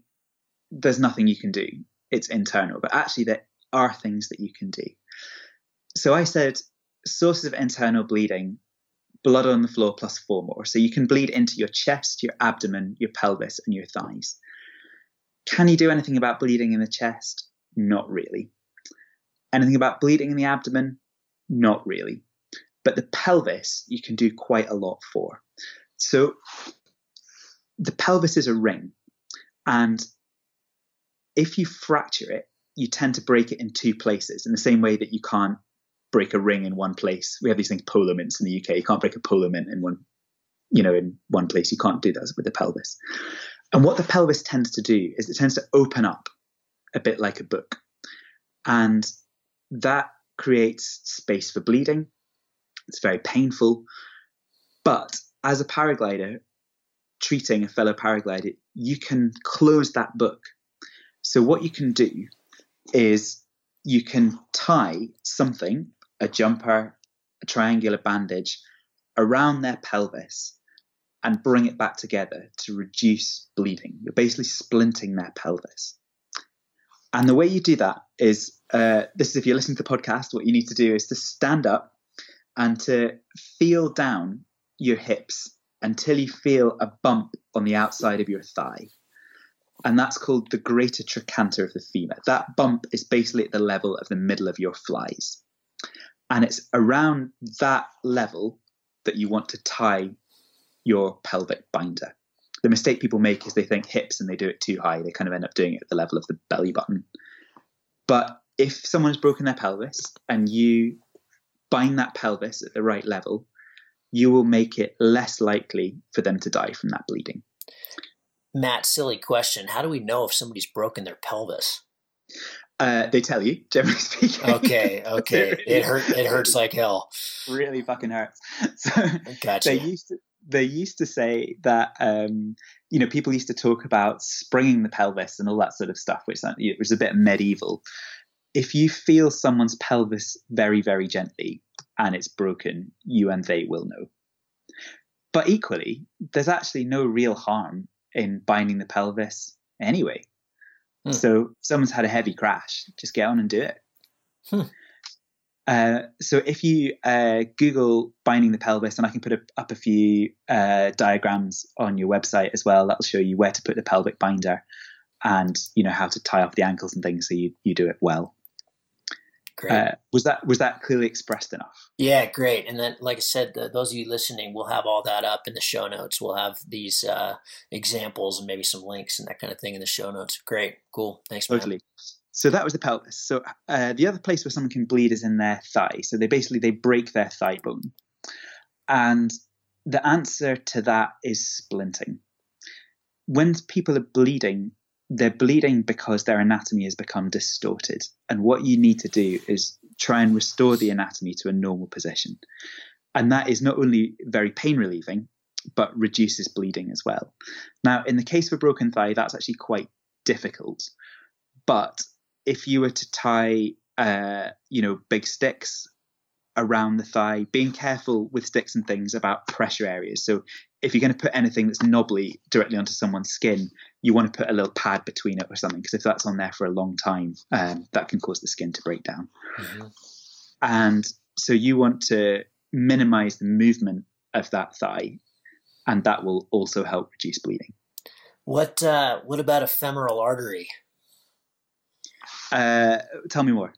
there's nothing you can do, it's internal, but actually, there are things that you can do. So I said sources of internal bleeding blood on the floor plus four more. So you can bleed into your chest, your abdomen, your pelvis, and your thighs. Can you do anything about bleeding in the chest? Not really. Anything about bleeding in the abdomen? Not really. But the pelvis, you can do quite a lot for. So the pelvis is a ring. And if you fracture it, you tend to break it in two places in the same way that you can't break a ring in one place. We have these things polo in the UK. You can't break a polo in one, you know, in one place. You can't do that with the pelvis. And what the pelvis tends to do is it tends to open up a bit like a book. And that creates space for bleeding. It's very painful. But as a paraglider, treating a fellow paraglider, you can close that book. So, what you can do is you can tie something, a jumper, a triangular bandage, around their pelvis and bring it back together to reduce bleeding. You're basically splinting their pelvis. And the way you do that is uh, this is if you're listening to the podcast, what you need to do is to stand up and to feel down your hips until you feel a bump on the outside of your thigh. And that's called the greater trochanter of the femur. That bump is basically at the level of the middle of your flies. And it's around that level that you want to tie your pelvic binder. The mistake people make is they think hips and they do it too high. They kind of end up doing it at the level of the belly button. But if someone's broken their pelvis and you bind that pelvis at the right level, you will make it less likely for them to die from that bleeding. Matt, silly question. How do we know if somebody's broken their pelvis? Uh, they tell you, generally speaking. Okay, okay. it, it hurt. It hurts like hell. Really fucking hurts. So gotcha. They used to they used to say that um, you know people used to talk about springing the pelvis and all that sort of stuff, which was a bit medieval. If you feel someone's pelvis very very gently and it's broken, you and they will know. But equally, there's actually no real harm in binding the pelvis anyway. Hmm. So someone's had a heavy crash, just get on and do it. Hmm. Uh, so if you uh, Google binding the pelvis, and I can put a, up a few uh, diagrams on your website as well, that'll show you where to put the pelvic binder and you know how to tie off the ankles and things so you, you do it well. Great. Uh, was that was that clearly expressed enough? Yeah, great. And then, like I said, the, those of you listening, we'll have all that up in the show notes. We'll have these uh, examples and maybe some links and that kind of thing in the show notes. Great, cool. Thanks, man. Totally. So that was the pelvis. So uh, the other place where someone can bleed is in their thigh. So they basically they break their thigh bone, and the answer to that is splinting. When people are bleeding, they're bleeding because their anatomy has become distorted, and what you need to do is try and restore the anatomy to a normal position, and that is not only very pain relieving, but reduces bleeding as well. Now, in the case of a broken thigh, that's actually quite difficult. But if you were to tie, uh, you know, big sticks around the thigh, being careful with sticks and things about pressure areas. So if you're going to put anything that's knobbly directly onto someone's skin, you want to put a little pad between it or something, because if that's on there for a long time, um, that can cause the skin to break down. Mm-hmm. And so you want to minimize the movement of that thigh, and that will also help reduce bleeding. What uh, what about a femoral artery? Uh, tell me more.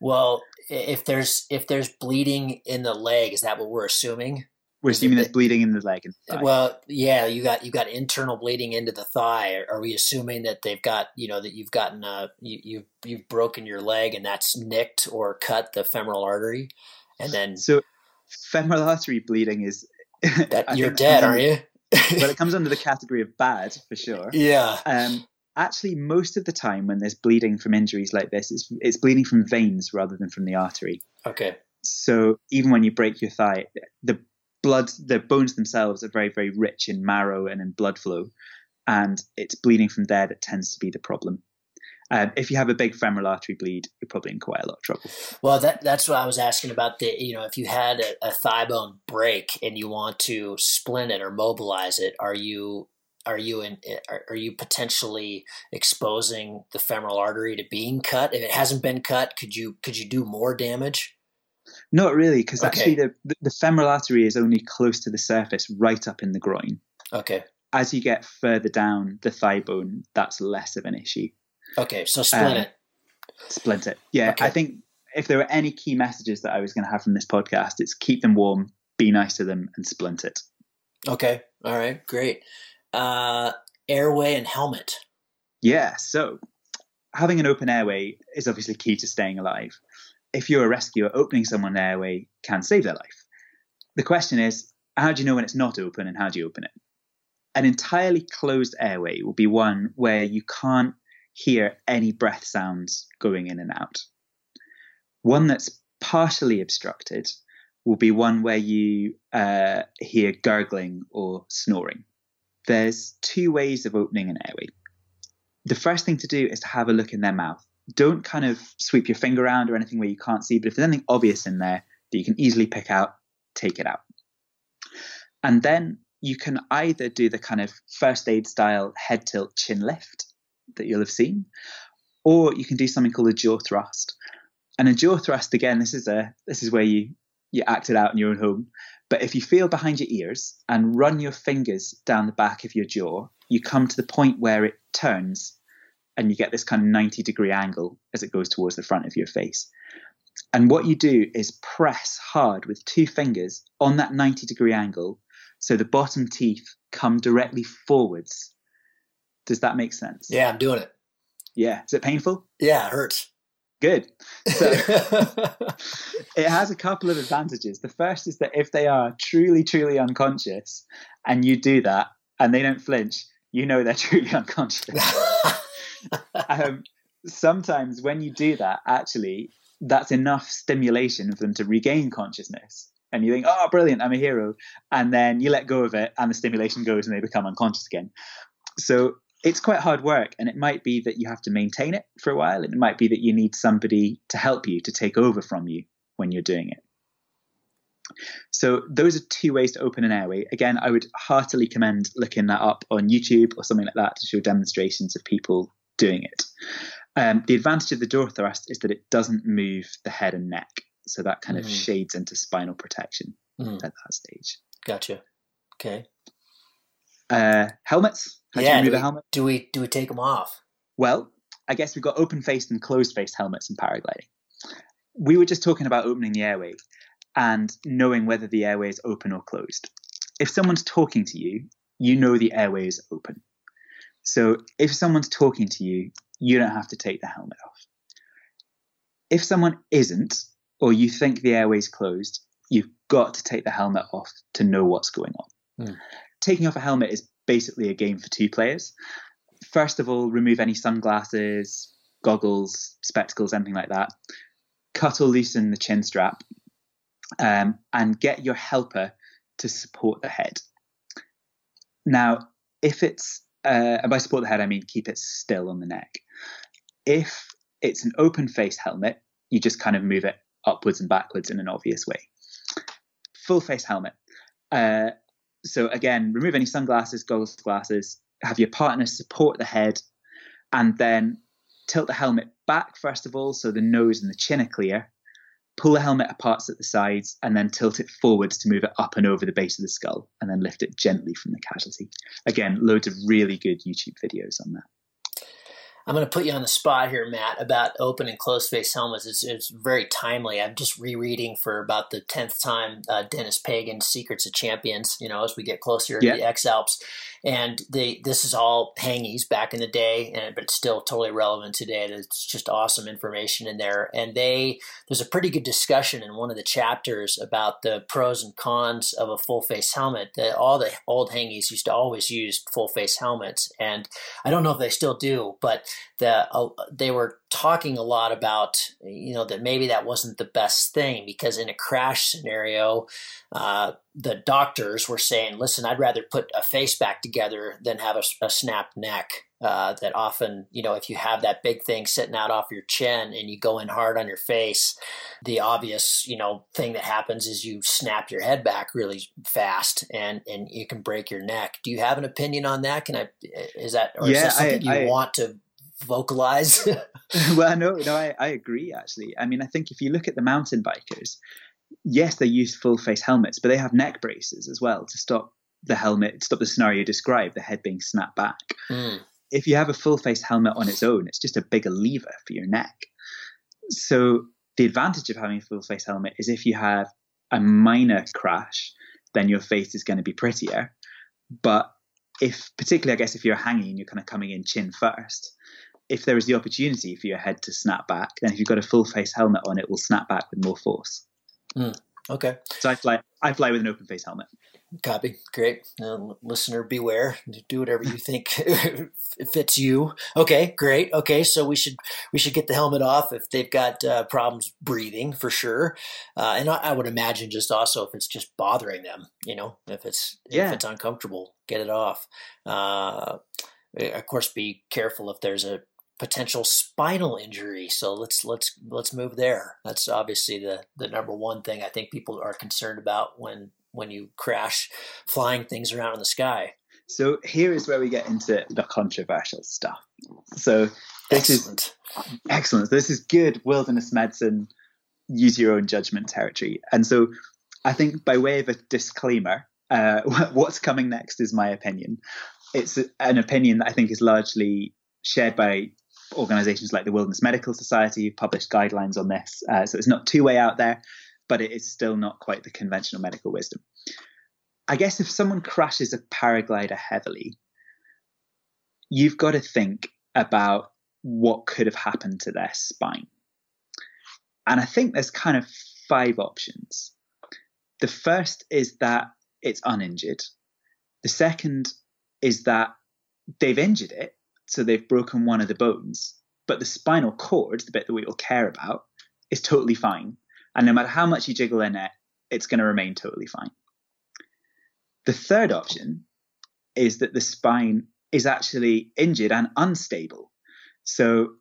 Well, if there's if there's bleeding in the leg, is that what we're assuming? We're assuming there's bleeding in the leg and the Well, yeah, you got you got internal bleeding into the thigh. Are we assuming that they've got you know that you've gotten uh you you've you've broken your leg and that's nicked or cut the femoral artery, and then so femoral artery bleeding is that you're dead, are you? but it comes under the category of bad for sure. Yeah. Um, actually, most of the time when there's bleeding from injuries like this, it's, it's bleeding from veins rather than from the artery. Okay. So even when you break your thigh, the blood, the bones themselves are very, very rich in marrow and in blood flow, and it's bleeding from there that tends to be the problem. Um, if you have a big femoral artery bleed, you're probably in quite a lot of trouble. Well, that, that's what I was asking about. The you know, if you had a, a thigh bone break and you want to splint it or mobilize it, are you are you in are, are you potentially exposing the femoral artery to being cut? If it hasn't been cut, could you could you do more damage? Not really, because okay. actually the, the femoral artery is only close to the surface, right up in the groin. Okay. As you get further down the thigh bone, that's less of an issue. Okay, so split um, it. Split it. Yeah, okay. I think if there were any key messages that I was going to have from this podcast, it's keep them warm, be nice to them, and splint it. Okay. All right. Great. Uh, airway and helmet. Yeah. So having an open airway is obviously key to staying alive. If you're a rescuer, opening someone's airway can save their life. The question is, how do you know when it's not open and how do you open it? An entirely closed airway will be one where you can't hear any breath sounds going in and out. One that's partially obstructed will be one where you uh, hear gurgling or snoring. There's two ways of opening an airway. The first thing to do is to have a look in their mouth. Don't kind of sweep your finger around or anything where you can't see, but if there's anything obvious in there that you can easily pick out, take it out. And then you can either do the kind of first aid style head tilt chin lift, that you'll have seen, or you can do something called a jaw thrust. And a jaw thrust, again, this is a this is where you you act it out in your own home. But if you feel behind your ears and run your fingers down the back of your jaw, you come to the point where it turns and you get this kind of 90 degree angle as it goes towards the front of your face. And what you do is press hard with two fingers on that 90 degree angle so the bottom teeth come directly forwards does that make sense? Yeah, I'm doing it. Yeah. Is it painful? Yeah, it hurts. Good. So it has a couple of advantages. The first is that if they are truly, truly unconscious and you do that and they don't flinch, you know they're truly unconscious. um, sometimes when you do that, actually, that's enough stimulation for them to regain consciousness. And you think, oh, brilliant, I'm a hero. And then you let go of it and the stimulation goes and they become unconscious again. So it's quite hard work and it might be that you have to maintain it for a while it might be that you need somebody to help you to take over from you when you're doing it. So those are two ways to open an airway. Again i would heartily commend looking that up on youtube or something like that to show demonstrations of people doing it. Um, the advantage of the jaw thrust is that it doesn't move the head and neck so that kind mm. of shades into spinal protection mm. at that stage. Gotcha. Okay uh, helmets how yeah, do, do, we, helmet? do we do we take them off? Well, I guess we've got open faced and closed faced helmets in paragliding. We were just talking about opening the airway and knowing whether the airway is open or closed. If someone's talking to you, you know the airway is open. So if someone's talking to you, you don't have to take the helmet off. if someone isn't, or you think the airway's closed, you've got to take the helmet off to know what's going on. Hmm. Taking off a helmet is basically a game for two players. First of all, remove any sunglasses, goggles, spectacles, anything like that. Cut or loosen the chin strap, um, and get your helper to support the head. Now, if it's uh, and by support the head, I mean keep it still on the neck. If it's an open face helmet, you just kind of move it upwards and backwards in an obvious way. Full face helmet. Uh, so again, remove any sunglasses, goggles, glasses. Have your partner support the head, and then tilt the helmet back first of all, so the nose and the chin are clear. Pull the helmet apart at the sides, and then tilt it forwards to move it up and over the base of the skull, and then lift it gently from the casualty. Again, loads of really good YouTube videos on that. I'm going to put you on the spot here, Matt, about open and closed face helmets. It's, it's very timely. I'm just rereading for about the 10th time uh, Dennis Pagen's Secrets of Champions, you know, as we get closer yeah. to the X Alps and they this is all hangies back in the day, and but it's still totally relevant today. It's just awesome information in there, and they there's a pretty good discussion in one of the chapters about the pros and cons of a full face helmet. That all the old hangies used to always use full face helmets, and I don't know if they still do, but the uh, they were talking a lot about you know that maybe that wasn't the best thing because in a crash scenario uh, the doctors were saying listen i'd rather put a face back together than have a, a snapped neck uh, that often you know if you have that big thing sitting out off your chin and you go in hard on your face the obvious you know thing that happens is you snap your head back really fast and and you can break your neck. Do you have an opinion on that? Can i is that or yeah, is that something I, you I, want to vocalize. well, no, no, I, I agree. Actually, I mean, I think if you look at the mountain bikers, yes, they use full face helmets, but they have neck braces as well to stop the helmet, stop the scenario you described, the head being snapped back. Mm. If you have a full face helmet on its own, it's just a bigger lever for your neck. So the advantage of having a full face helmet is if you have a minor crash, then your face is going to be prettier. But if, particularly, I guess, if you're hanging, you're kind of coming in chin first, if there is the opportunity for your head to snap back, then if you've got a full face helmet on, it will snap back with more force. Mm, okay. So I fly. I fly with an open face helmet. Copy. Great. Uh, listener, beware. Do whatever you think fits you. Okay. Great. Okay. So we should we should get the helmet off if they've got uh, problems breathing for sure, uh, and I, I, would imagine just also if it's just bothering them. You know, if it's yeah. if it's uncomfortable, get it off. Uh, of course, be careful if there's a potential spinal injury. So let's let's let's move there. That's obviously the the number one thing I think people are concerned about when when you crash flying things around in the sky. So here is where we get into the controversial stuff. So this excellent. is excellent. This is good wilderness medicine. Use your own judgment territory. And so I think by way of a disclaimer, uh, what's coming next is my opinion. It's an opinion that I think is largely shared by organizations like the Wilderness Medical Society have published guidelines on this. Uh, so it's not too way out there, but it is still not quite the conventional medical wisdom. I guess if someone crashes a paraglider heavily, you've got to think about what could have happened to their spine. And I think there's kind of five options. The first is that it's uninjured. The second is that they've injured it so they've broken one of the bones. But the spinal cord, the bit that we all care about, is totally fine. And no matter how much you jiggle in it, it's going to remain totally fine. The third option is that the spine is actually injured and unstable. So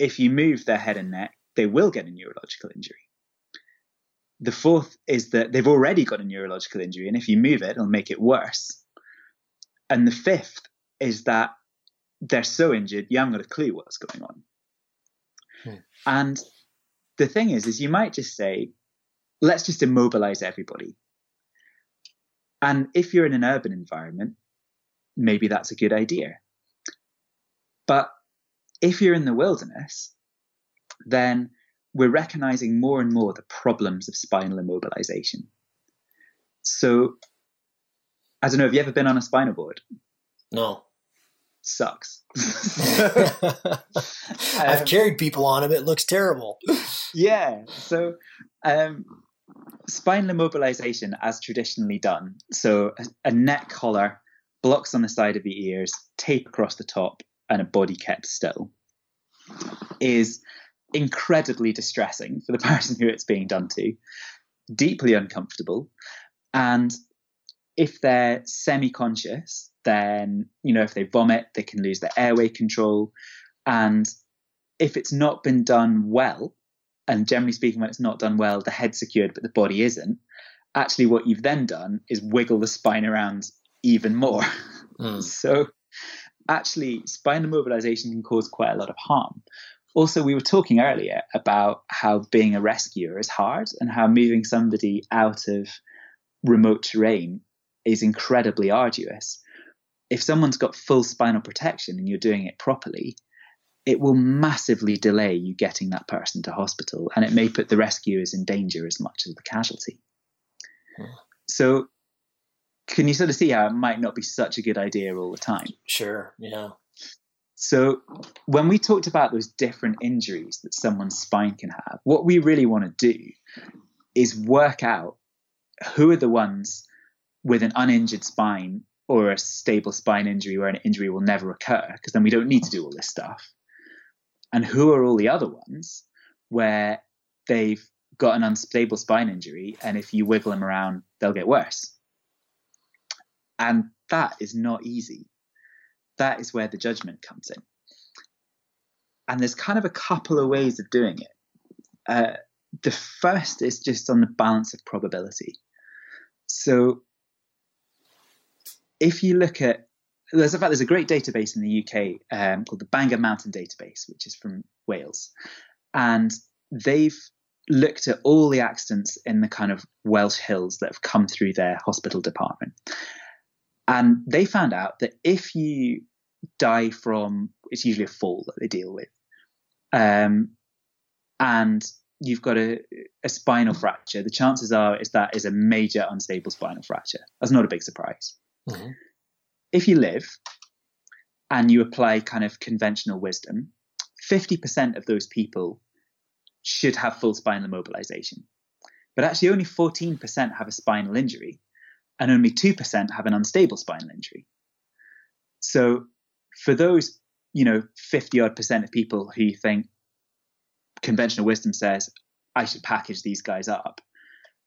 if you move their head and neck, they will get a neurological injury. The fourth is that they've already got a neurological injury, and if you move it, it'll make it worse. And the fifth is that they're so injured, you haven't got a clue what's going on. Hmm. And the thing is, is you might just say, let's just immobilize everybody. And if you're in an urban environment, maybe that's a good idea. But if you're in the wilderness, then we're recognizing more and more the problems of spinal immobilization. So, I don't know, have you ever been on a spinal board? No. Sucks. I've carried people on him. It looks terrible. yeah. So, um, spinal immobilization, as traditionally done, so a, a neck collar, blocks on the side of the ears, tape across the top, and a body kept still, is incredibly distressing for the person who it's being done to, deeply uncomfortable, and if they're semi-conscious, then you know if they vomit, they can lose their airway control, and if it's not been done well, and generally speaking, when it's not done well, the head's secured but the body isn't. Actually, what you've then done is wiggle the spine around even more. Mm. so, actually, spinal immobilization can cause quite a lot of harm. Also, we were talking earlier about how being a rescuer is hard and how moving somebody out of remote terrain is incredibly arduous. If someone's got full spinal protection and you're doing it properly, it will massively delay you getting that person to hospital and it may put the rescuers in danger as much as the casualty. Hmm. So, can you sort of see how it might not be such a good idea all the time? Sure, yeah. So, when we talked about those different injuries that someone's spine can have, what we really want to do is work out who are the ones with an uninjured spine or a stable spine injury where an injury will never occur, because then we don't need to do all this stuff. And who are all the other ones where they've got an unstable spine injury, and if you wiggle them around, they'll get worse. And that is not easy. That is where the judgment comes in. And there's kind of a couple of ways of doing it. Uh, the first is just on the balance of probability. So if you look at there's in fact there's a great database in the UK um, called the Bangor Mountain Database, which is from Wales, and they've looked at all the accidents in the kind of Welsh hills that have come through their hospital department, and they found out that if you die from it's usually a fall that they deal with, um, and you've got a, a spinal fracture, the chances are is that is a major unstable spinal fracture. That's not a big surprise. Mm-hmm. If you live and you apply kind of conventional wisdom, 50% of those people should have full spinal immobilization. But actually, only 14% have a spinal injury, and only 2% have an unstable spinal injury. So, for those, you know, 50 odd percent of people who think conventional wisdom says, I should package these guys up,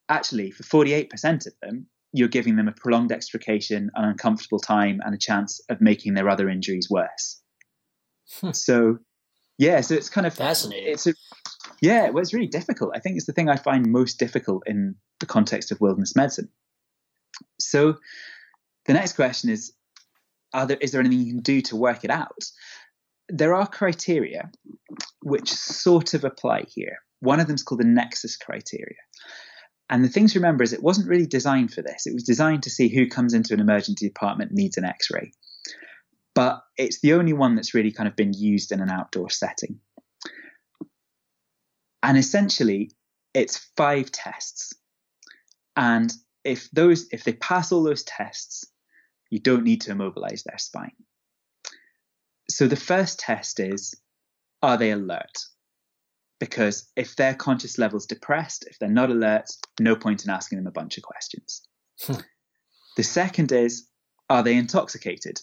actually, for 48% of them, you're giving them a prolonged extrication, an uncomfortable time, and a chance of making their other injuries worse. Hmm. So, yeah, so it's kind of fascinating. It's a, yeah, well, it's really difficult. I think it's the thing I find most difficult in the context of wilderness medicine. So, the next question is: Are there is there anything you can do to work it out? There are criteria which sort of apply here. One of them is called the nexus criteria. And the thing to remember is it wasn't really designed for this. It was designed to see who comes into an emergency department needs an x ray. But it's the only one that's really kind of been used in an outdoor setting. And essentially, it's five tests. And if those if they pass all those tests, you don't need to immobilize their spine. So the first test is are they alert? Because if their conscious level's depressed, if they're not alert, no point in asking them a bunch of questions. Hmm. the second is, are they intoxicated?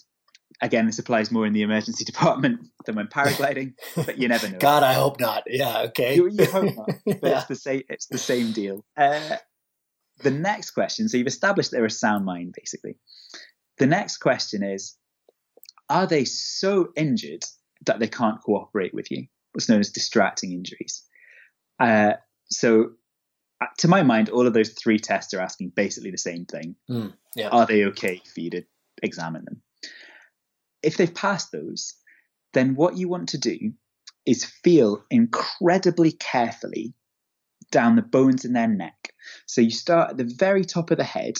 Again, this applies more in the emergency department than when paragliding, but you never know. God, I hope not. Yeah, okay. You, you hope not, but yeah. it's the same. It's the same deal. Uh, the next question. So you've established they're a sound mind, basically. The next question is, are they so injured that they can't cooperate with you? What's known as distracting injuries. Uh, so, uh, to my mind, all of those three tests are asking basically the same thing. Mm, yeah. Are they okay for you to examine them? If they've passed those, then what you want to do is feel incredibly carefully down the bones in their neck. So you start at the very top of the head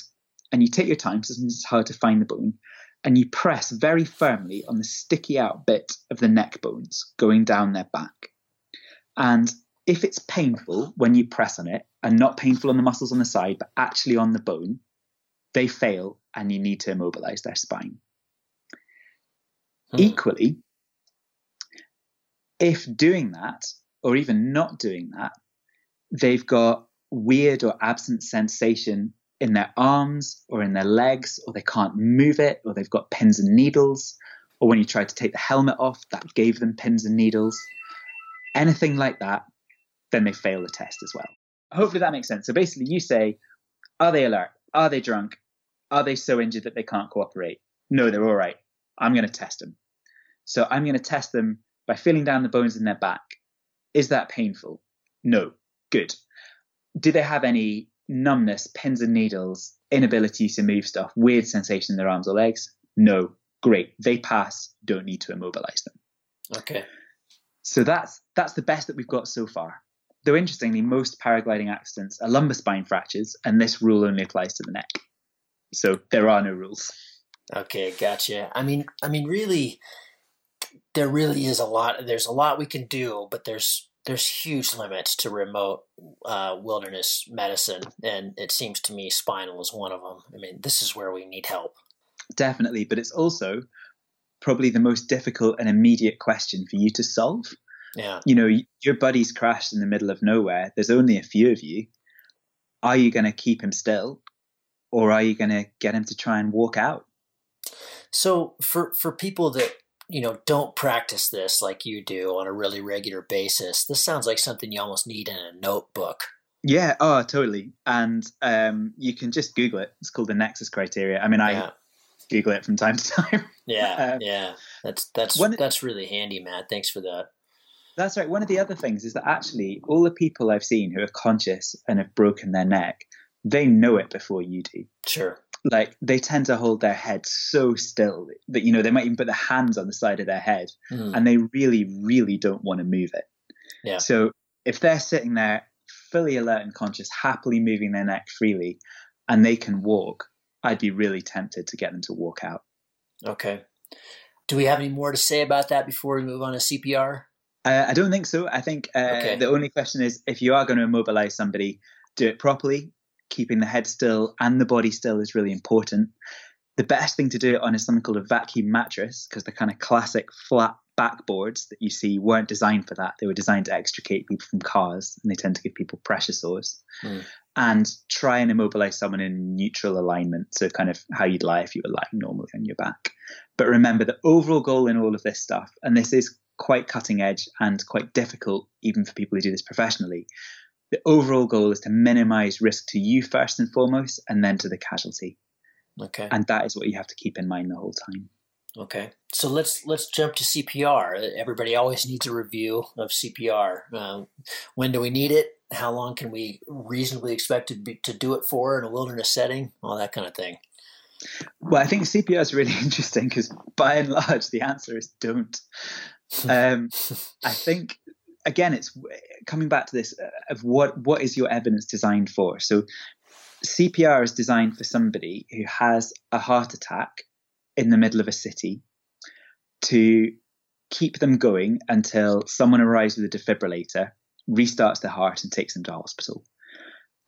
and you take your time, so it's hard to find the bone, and you press very firmly on the sticky out bit of the neck bones going down their back. And if it's painful when you press on it and not painful on the muscles on the side, but actually on the bone, they fail and you need to immobilize their spine. Hmm. Equally, if doing that, or even not doing that, they've got weird or absent sensation in their arms or in their legs, or they can't move it, or they've got pins and needles, or when you tried to take the helmet off, that gave them pins and needles. Anything like that, then they fail the test as well. Hopefully that makes sense. So basically, you say, are they alert? Are they drunk? Are they so injured that they can't cooperate? No, they're all right. I'm going to test them. So I'm going to test them by feeling down the bones in their back. Is that painful? No. Good. Do they have any numbness, pins and needles, inability to move stuff, weird sensation in their arms or legs? No. Great. They pass. Don't need to immobilize them. Okay. So that's that's the best that we've got so far. Though interestingly, most paragliding accidents are lumbar spine fractures, and this rule only applies to the neck. So there are no rules. Okay, gotcha. I mean, I mean, really, there really is a lot. There's a lot we can do, but there's there's huge limits to remote uh, wilderness medicine, and it seems to me spinal is one of them. I mean, this is where we need help. Definitely, but it's also probably the most difficult and immediate question for you to solve. Yeah. You know, your buddy's crashed in the middle of nowhere. There's only a few of you. Are you going to keep him still, or are you going to get him to try and walk out? So for for people that you know don't practice this like you do on a really regular basis, this sounds like something you almost need in a notebook. Yeah, oh, totally. And um, you can just Google it. It's called the Nexus criteria. I mean, I yeah. Google it from time to time. Yeah, um, yeah. That's that's one, that's really handy, Matt. Thanks for that. That's right. One of the other things is that actually all the people I've seen who are conscious and have broken their neck, they know it before you do. Sure like they tend to hold their head so still that you know they might even put their hands on the side of their head mm. and they really really don't want to move it. Yeah. So if they're sitting there fully alert and conscious happily moving their neck freely and they can walk i'd be really tempted to get them to walk out. Okay. Do we have any more to say about that before we move on to cpr uh, i don't think so. I think uh, okay. the only question is if you are going to immobilize somebody do it properly keeping the head still and the body still is really important. The best thing to do it on is something called a vacuum mattress because the kind of classic flat backboards that you see weren't designed for that. They were designed to extricate people from cars and they tend to give people pressure sores. Mm. And try and immobilize someone in neutral alignment, so kind of how you'd lie if you were lying normally on your back. But remember, the overall goal in all of this stuff, and this is quite cutting edge and quite difficult even for people who do this professionally, the overall goal is to minimize risk to you first and foremost, and then to the casualty. Okay. And that is what you have to keep in mind the whole time. Okay, so let's let's jump to CPR. Everybody always needs a review of CPR. Uh, when do we need it? How long can we reasonably expect to be, to do it for in a wilderness setting? All that kind of thing. Well, I think CPR is really interesting because by and large the answer is don't. Um, I think again, it's coming back to this uh, of what what is your evidence designed for? So CPR is designed for somebody who has a heart attack in the middle of a city to keep them going until someone arrives with a defibrillator, restarts their heart, and takes them to hospital.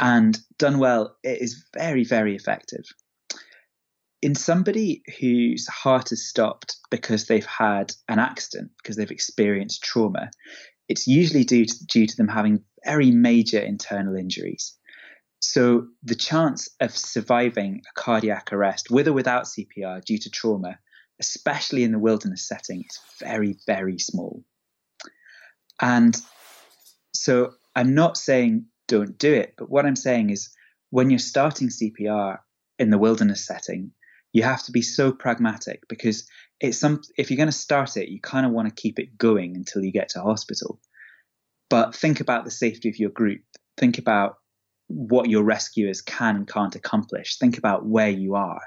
And done well, it is very, very effective. In somebody whose heart has stopped because they've had an accident, because they've experienced trauma, it's usually due to, due to them having very major internal injuries. So the chance of surviving a cardiac arrest with or without CPR due to trauma, especially in the wilderness setting, is very, very small. And so I'm not saying don't do it, but what I'm saying is when you're starting CPR in the wilderness setting, you have to be so pragmatic because it's some if you're going to start it, you kind of want to keep it going until you get to hospital. But think about the safety of your group. Think about what your rescuers can and can't accomplish. Think about where you are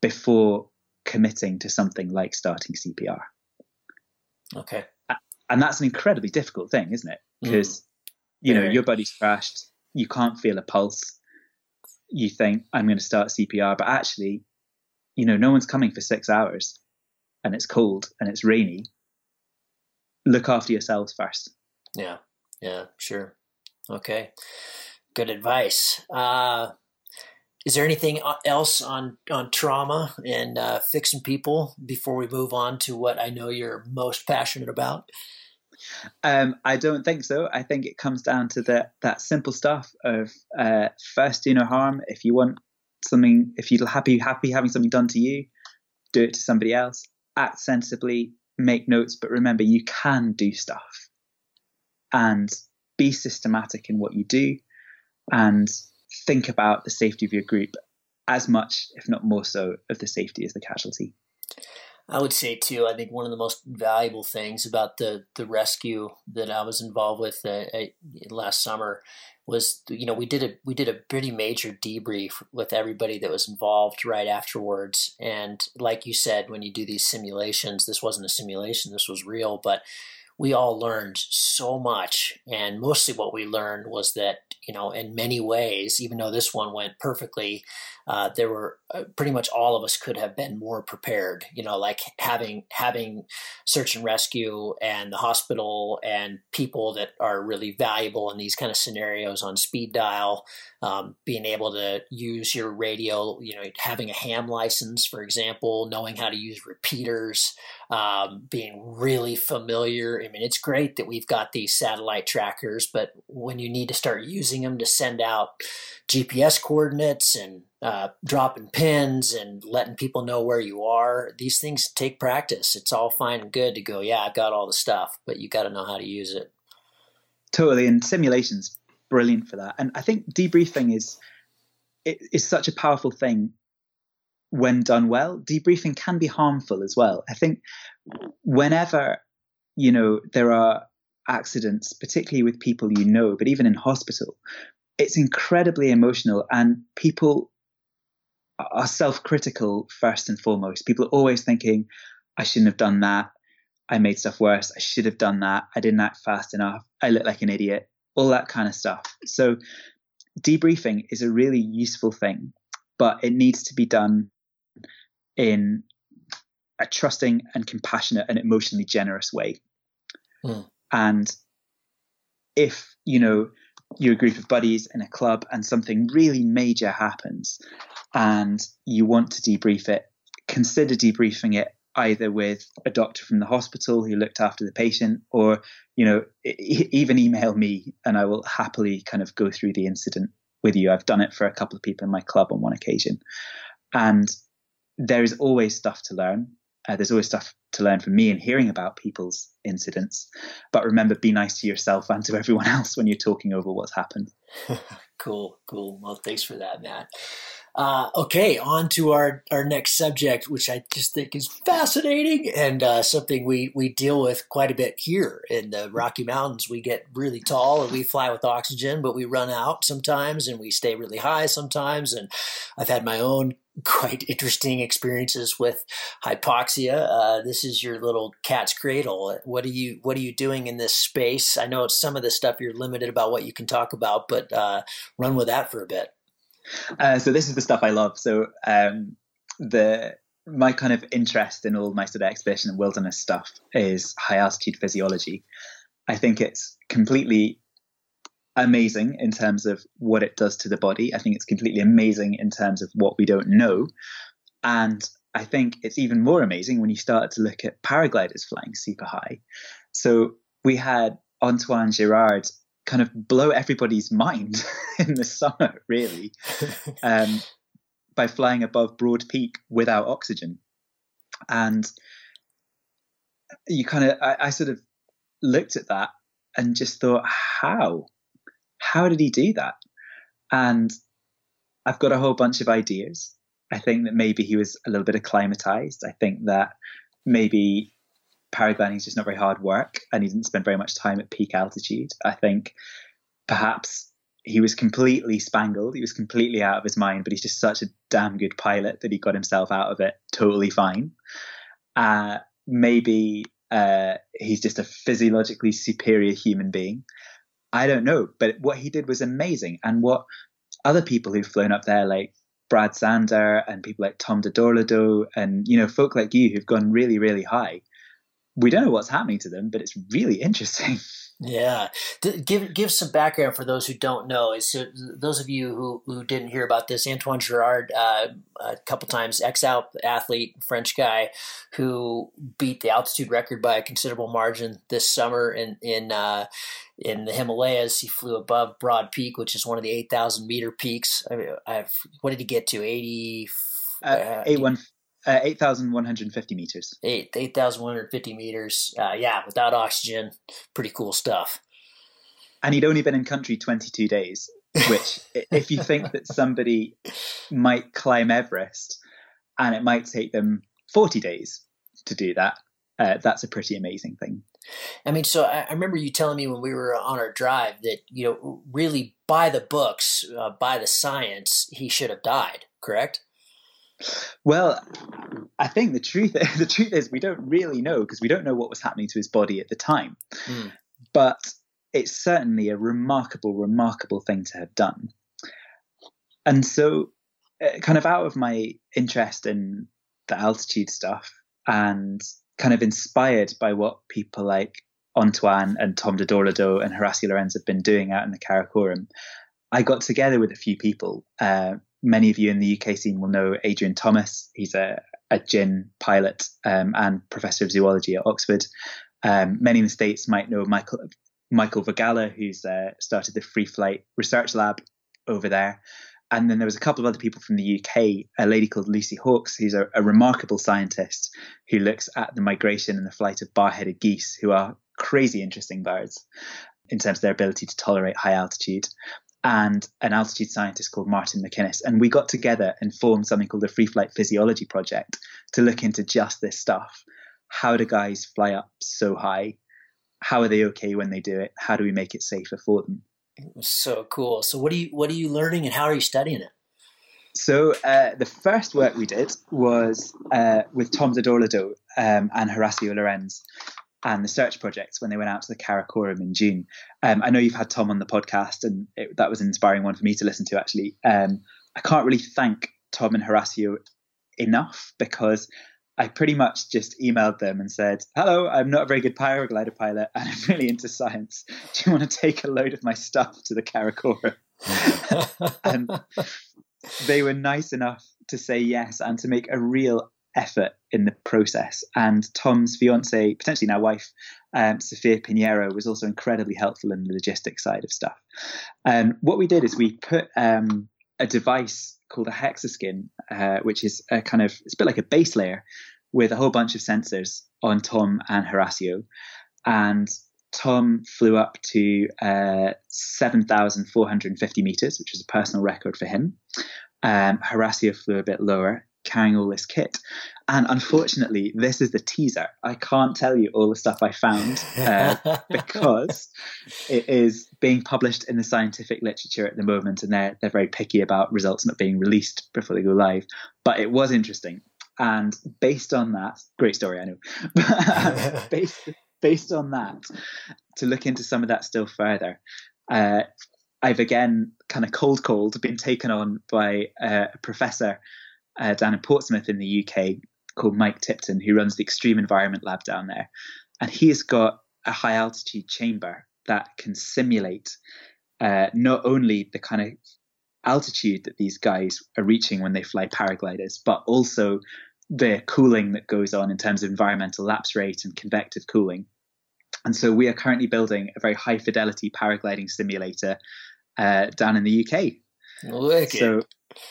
before committing to something like starting CPR. Okay. And that's an incredibly difficult thing, isn't it? Because, mm. you know, your buddy's crashed, you can't feel a pulse. You think, I'm going to start CPR, but actually, you know, no one's coming for six hours and it's cold and it's rainy, look after yourselves first. Yeah, yeah, sure. Okay, good advice. Uh, is there anything else on on trauma and uh, fixing people before we move on to what I know you're most passionate about? Um, I don't think so. I think it comes down to that that simple stuff of uh, first do no harm. If you want something, if you're happy happy having something done to you, do it to somebody else. Act sensibly, make notes, but remember you can do stuff, and be systematic in what you do, and think about the safety of your group as much, if not more so, of the safety as the casualty. I would say too. I think one of the most valuable things about the the rescue that I was involved with uh, uh last summer was, you know, we did a we did a pretty major debrief with everybody that was involved right afterwards. And like you said, when you do these simulations, this wasn't a simulation; this was real. But we all learned so much. And mostly what we learned was that, you know, in many ways, even though this one went perfectly, uh, there were uh, pretty much all of us could have been more prepared, you know, like having, having search and rescue and the hospital and people that are really valuable in these kind of scenarios on speed dial, um, being able to use your radio, you know, having a ham license, for example, knowing how to use repeaters, um, being really familiar. I mean, it's great that we've got these satellite trackers, but when you need to start using them to send out GPS coordinates and uh, dropping pins and letting people know where you are, these things take practice. It's all fine and good to go, yeah, I've got all the stuff, but you got to know how to use it. Totally. And simulations brilliant for that. And I think debriefing is it is such a powerful thing when done well. Debriefing can be harmful as well. I think whenever you know there are accidents, particularly with people you know, but even in hospital, it's incredibly emotional, and people are self-critical first and foremost. People are always thinking, "I shouldn't have done that." I made stuff worse. I should have done that. I didn't act fast enough. I look like an idiot all that kind of stuff. So debriefing is a really useful thing, but it needs to be done in a trusting and compassionate and emotionally generous way. Mm. And if, you know, you're a group of buddies in a club and something really major happens and you want to debrief it, consider debriefing it either with a doctor from the hospital who looked after the patient or you know even email me and i will happily kind of go through the incident with you. I've done it for a couple of people in my club on one occasion. And there is always stuff to learn. Uh, there's always stuff to learn from me and hearing about people's incidents. But remember be nice to yourself and to everyone else when you're talking over what's happened. Cool cool. Well thanks for that matt uh, okay, on to our, our next subject, which I just think is fascinating and uh, something we, we deal with quite a bit here in the Rocky Mountains. We get really tall and we fly with oxygen, but we run out sometimes and we stay really high sometimes. And I've had my own quite interesting experiences with hypoxia. Uh, this is your little cat's cradle. What are you What are you doing in this space? I know some of the stuff you're limited about what you can talk about, but uh, run with that for a bit. Uh, so this is the stuff I love. So um, the my kind of interest in all my sort of expedition and wilderness stuff is high altitude physiology. I think it's completely amazing in terms of what it does to the body. I think it's completely amazing in terms of what we don't know. And I think it's even more amazing when you start to look at paragliders flying super high. So we had Antoine Girard kind of blow everybody's mind in the summer, really, um, by flying above Broad Peak without oxygen. And you kind of, I, I sort of looked at that and just thought, how? How did he do that? And I've got a whole bunch of ideas. I think that maybe he was a little bit acclimatized. I think that maybe paragliding is just not very hard work and he didn't spend very much time at peak altitude. I think perhaps he was completely spangled. He was completely out of his mind, but he's just such a damn good pilot that he got himself out of it totally fine. Uh, maybe uh, he's just a physiologically superior human being. I don't know, but what he did was amazing. And what other people who've flown up there, like Brad Sander and people like Tom de Dorlodot and, you know, folk like you who've gone really, really high, we don't know what's happening to them, but it's really interesting. Yeah, give give some background for those who don't know. So those of you who, who didn't hear about this, Antoine Girard, uh, a couple times X-Alps athlete, French guy, who beat the altitude record by a considerable margin this summer in in uh, in the Himalayas. He flew above Broad Peak, which is one of the eight thousand meter peaks. I, I've what did he get to? Eighty. Uh, eight one uh, 8,150 meters. Eight 8,150 meters. Uh, yeah, without oxygen. Pretty cool stuff. And he'd only been in country 22 days, which, if you think that somebody might climb Everest and it might take them 40 days to do that, uh, that's a pretty amazing thing. I mean, so I, I, remember you telling me when we were on our drive that, you know, really by the books, uh, by the science, he should have died, correct? Well, I think the truth the truth is we don't really know because we don't know what was happening to his body at the time. Mm. But it's certainly a remarkable, remarkable thing to have done. And so, uh, kind of out of my interest in the altitude stuff and kind of inspired by what people like Antoine and Tom de Dorlodot and Horacio Llorens have been doing out in the Karakoram, I got together with a few people, uh, many of you in the UK scene will know Adrian Thomas. He's a, a GIN pilot um, and professor of zoology at Oxford. Um, many in the States might know Michael Michael Vagala, who's uh, started the Free Flight Research Lab over there. And then there was a couple of other people from the UK, a lady called Lucy Hawkes, who's a, a remarkable scientist who looks at the migration and the flight of bar-headed geese, who are crazy interesting birds in terms of their ability to tolerate high altitude and an altitude scientist called Martin McInnes. And we got together and formed something called the Free Flight Physiology Project to look into just this stuff. How do guys fly up so high? How are they okay when they do it? How do we make it safer for them? So cool. So what are you what are you learning and how are you studying it? So uh, the first work we did was uh, with Tom de Dorlodot um, and Horacio Llorens, and the search projects when they went out to the Karakoram in June. Um, I know you've had Tom on the podcast, and it, that was an inspiring one for me to listen to. Actually, um, I can't really thank Tom and Horacio enough because I pretty much just emailed them and said, "Hello, I'm not a very good paraglider pilot, and I'm really into science. Do you want to take a load of my stuff to the Karakoram?" and they were nice enough to say yes and to make a real effort in the process. And Tom's fiance, potentially now wife, um, Sophia Pinheiro, was also incredibly helpful in the logistics side of stuff. Um, what we did is we put um, a device called a Hexoskin, uh, which is a kind of it's a bit like a base layer with a whole bunch of sensors on Tom and Horacio, and Tom flew up to uh, 7,450 meters, which is a personal record for him. Um, Horacio flew a bit lower, carrying all this kit. And unfortunately, this is the teaser. I can't tell you all the stuff I found uh, because it is being published in the scientific literature at the moment, and they're they're very picky about results not being released before they go live. But it was interesting, and based on that, great story, I know. based based on that, to look into some of that still further. Uh, I've again kind of cold called been taken on by a professor uh, down in Portsmouth in the UK called Mike Tipton, who runs the Extreme Environment Lab down there. And he's got a high altitude chamber that can simulate uh, not only the kind of altitude that these guys are reaching when they fly paragliders, but also the cooling that goes on in terms of environmental lapse rate and convective cooling. And so we are currently building a very high fidelity paragliding simulator uh, down in the UK. Wicked. So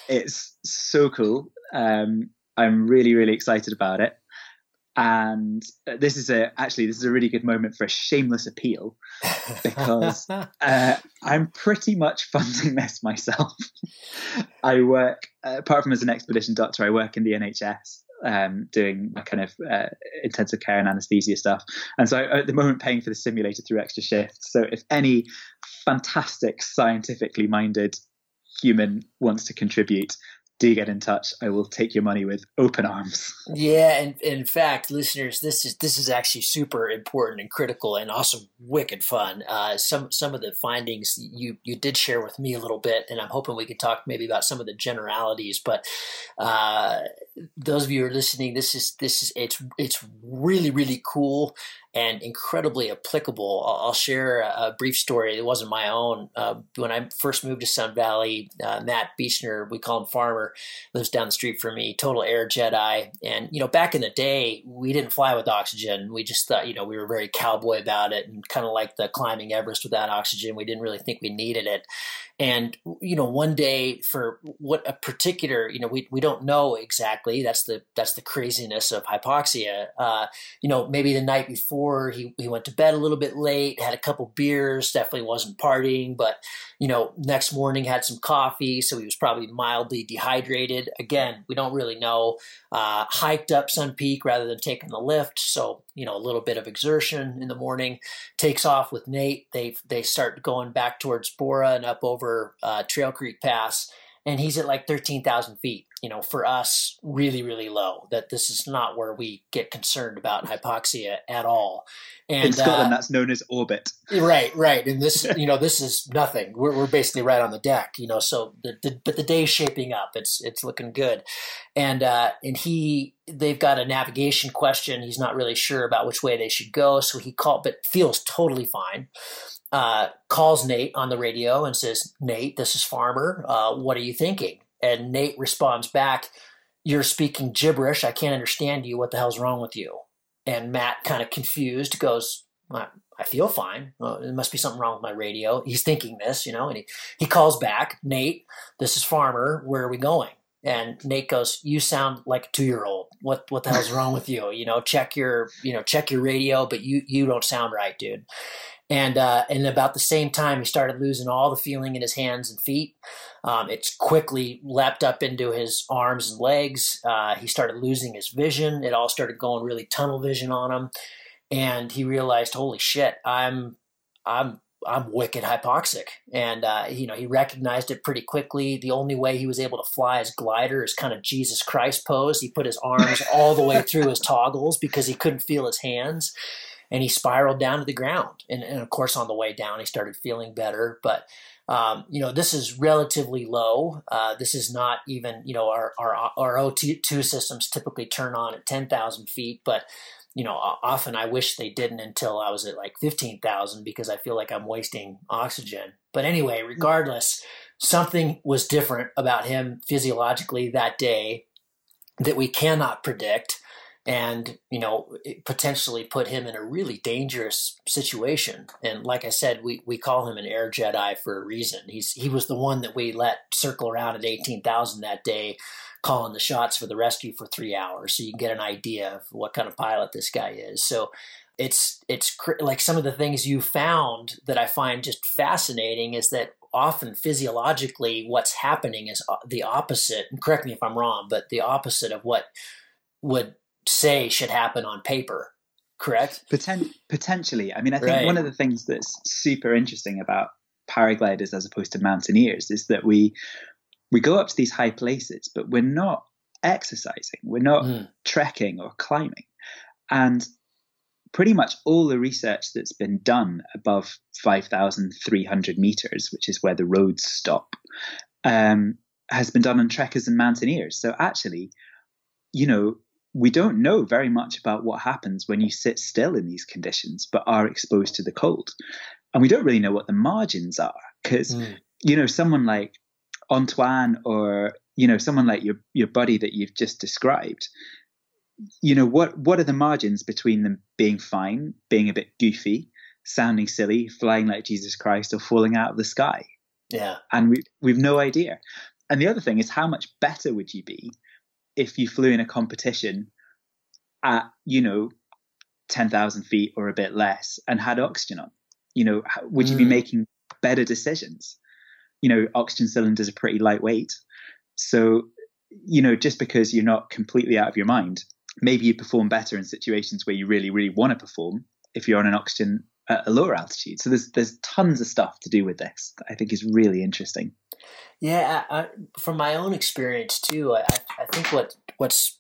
it's so cool. Um, I'm really, really excited about it. And this is a actually this is a really good moment for a shameless appeal because uh, I'm pretty much funding this myself. I work uh, apart from as an expedition doctor, I work in the NHS um, doing kind of uh, intensive care and anesthesia stuff. And so I, at the moment, paying for the simulator through extra shifts. So if any fantastic, scientifically minded human wants to contribute, do get in touch. I will take your money with open arms. Yeah, and in fact, listeners, this is this is actually super important and critical, and also wicked fun. Uh, some some of the findings you you did share with me a little bit, and I'm hoping we could talk maybe about some of the generalities. But uh, those of you who are listening, this is this is it's it's really really cool and incredibly applicable. I'll, I'll share a, a, brief story. It wasn't my own. Uh, when I first moved to Sun Valley, uh, Matt Beechinor, we call him Farmer, lives down the street from me. Total air Jedi, and you know, back in the day, we didn't fly with oxygen. We just thought, you know, we were very cowboy about it, and kind of like the climbing Everest without oxygen. We didn't really think we needed it. And you know, one day for what a particular, you know, we, we don't know exactly. That's the that's the craziness of hypoxia. Uh, you know, maybe the night before he he went to bed a little bit late, had a couple beers, definitely wasn't partying, but you know, next morning had some coffee, so he was probably mildly dehydrated. Again, we don't really know. Uh, hiked up Sun Peak rather than taking the lift, so you know, a little bit of exertion in the morning. Takes off with Nate. They they start going back towards Bora and up over uh, Trail Creek Pass and he's at like 13,000 feet. You know, for us, really, really low. That this is not where we get concerned about hypoxia at all. And in Scotland, uh, that's known as orbit. Right, right. And this, you know, this is nothing. We're, we're basically right on the deck. You know, so the, the, but the day's shaping up. It's it's looking good, and uh, and he they've got a navigation question. He's not really sure about which way they should go, so he called, but feels totally fine uh, calls Nate on the radio and says, Nate, this is Farmer. Uh, what are you thinking? And Nate responds back, You're speaking gibberish. I can't understand you. What the hell's wrong with you? And Matt, kind of confused, goes, I feel fine. Well, there must be something wrong with my radio. He's thinking this, you know, and he, he calls back, Nate, this is Farmer. Where are we going? And Nate goes, "You sound like a two year old. What what the hell's wrong with you? You know, check your you know check your radio, but you you don't sound right, dude." And uh, and about the same time, he started losing all the feeling in his hands and feet. Um, it's quickly leapt up into his arms and legs. Uh, he started losing his vision. It all started going really tunnel vision on him, and he realized, "Holy shit, I'm I'm I'm wicked hypoxic." And uh, you know, he recognized it pretty quickly. The only way he was able to fly his glider is kind of Jesus Christ pose. He put his arms all the way through his toggles because he couldn't feel his hands and he spiraled down to the ground. And, and of course, on the way down, he started feeling better. But um, you know, this is relatively low. Uh, this is not even you know our our our O2 systems typically turn on at ten thousand feet, but you know, often I wish they didn't until I was at like 15,000 because I feel like I'm wasting oxygen. But anyway, regardless, something was different about him physiologically that day that we cannot predict and you know potentially put him in a really dangerous situation. And like i said we, we call him an air jedi for a reason. He's he was the one that we let circle around at 18000 that day calling the shots for the rescue for three hours so you can get an idea of what kind of pilot this guy is. So it's it's like some of the things you found that i find just fascinating is that often physiologically what's happening is uh, the opposite and correct me if i'm wrong but the opposite of what would say should happen on paper correct? Poten- potentially. I mean i think right. one of the things that's super interesting about paragliders as opposed to mountaineers is that we we go up to these high places but we're not exercising. We're not mm. trekking or climbing. And pretty much all the research that's been done above 5300 meters which is where the roads stop um, has been done on trekkers and mountaineers. So actually you know we don't know very much about what happens when you sit still in these conditions but are exposed to the cold. And we don't really know what the margins are because, mm. you know, someone like Antoine or, you know, someone like your, your buddy that you've just described, you know, what, what are the margins between them being fine, being a bit goofy, sounding silly, flying like Jesus Christ, or falling out of the sky? Yeah. And we, we've no idea. And the other thing is, how much better would you be if you flew in a competition at you know 10,000 feet or a bit less and had oxygen on you know would you mm. be making better decisions you know oxygen cylinders are pretty lightweight so you know just because you're not completely out of your mind maybe you perform better in situations where you really really want to perform if you're on an oxygen at a lower altitude. So there's there's tons of stuff to do with this i think is really interesting. Yeah, I, from my own experience too, I, I think what what's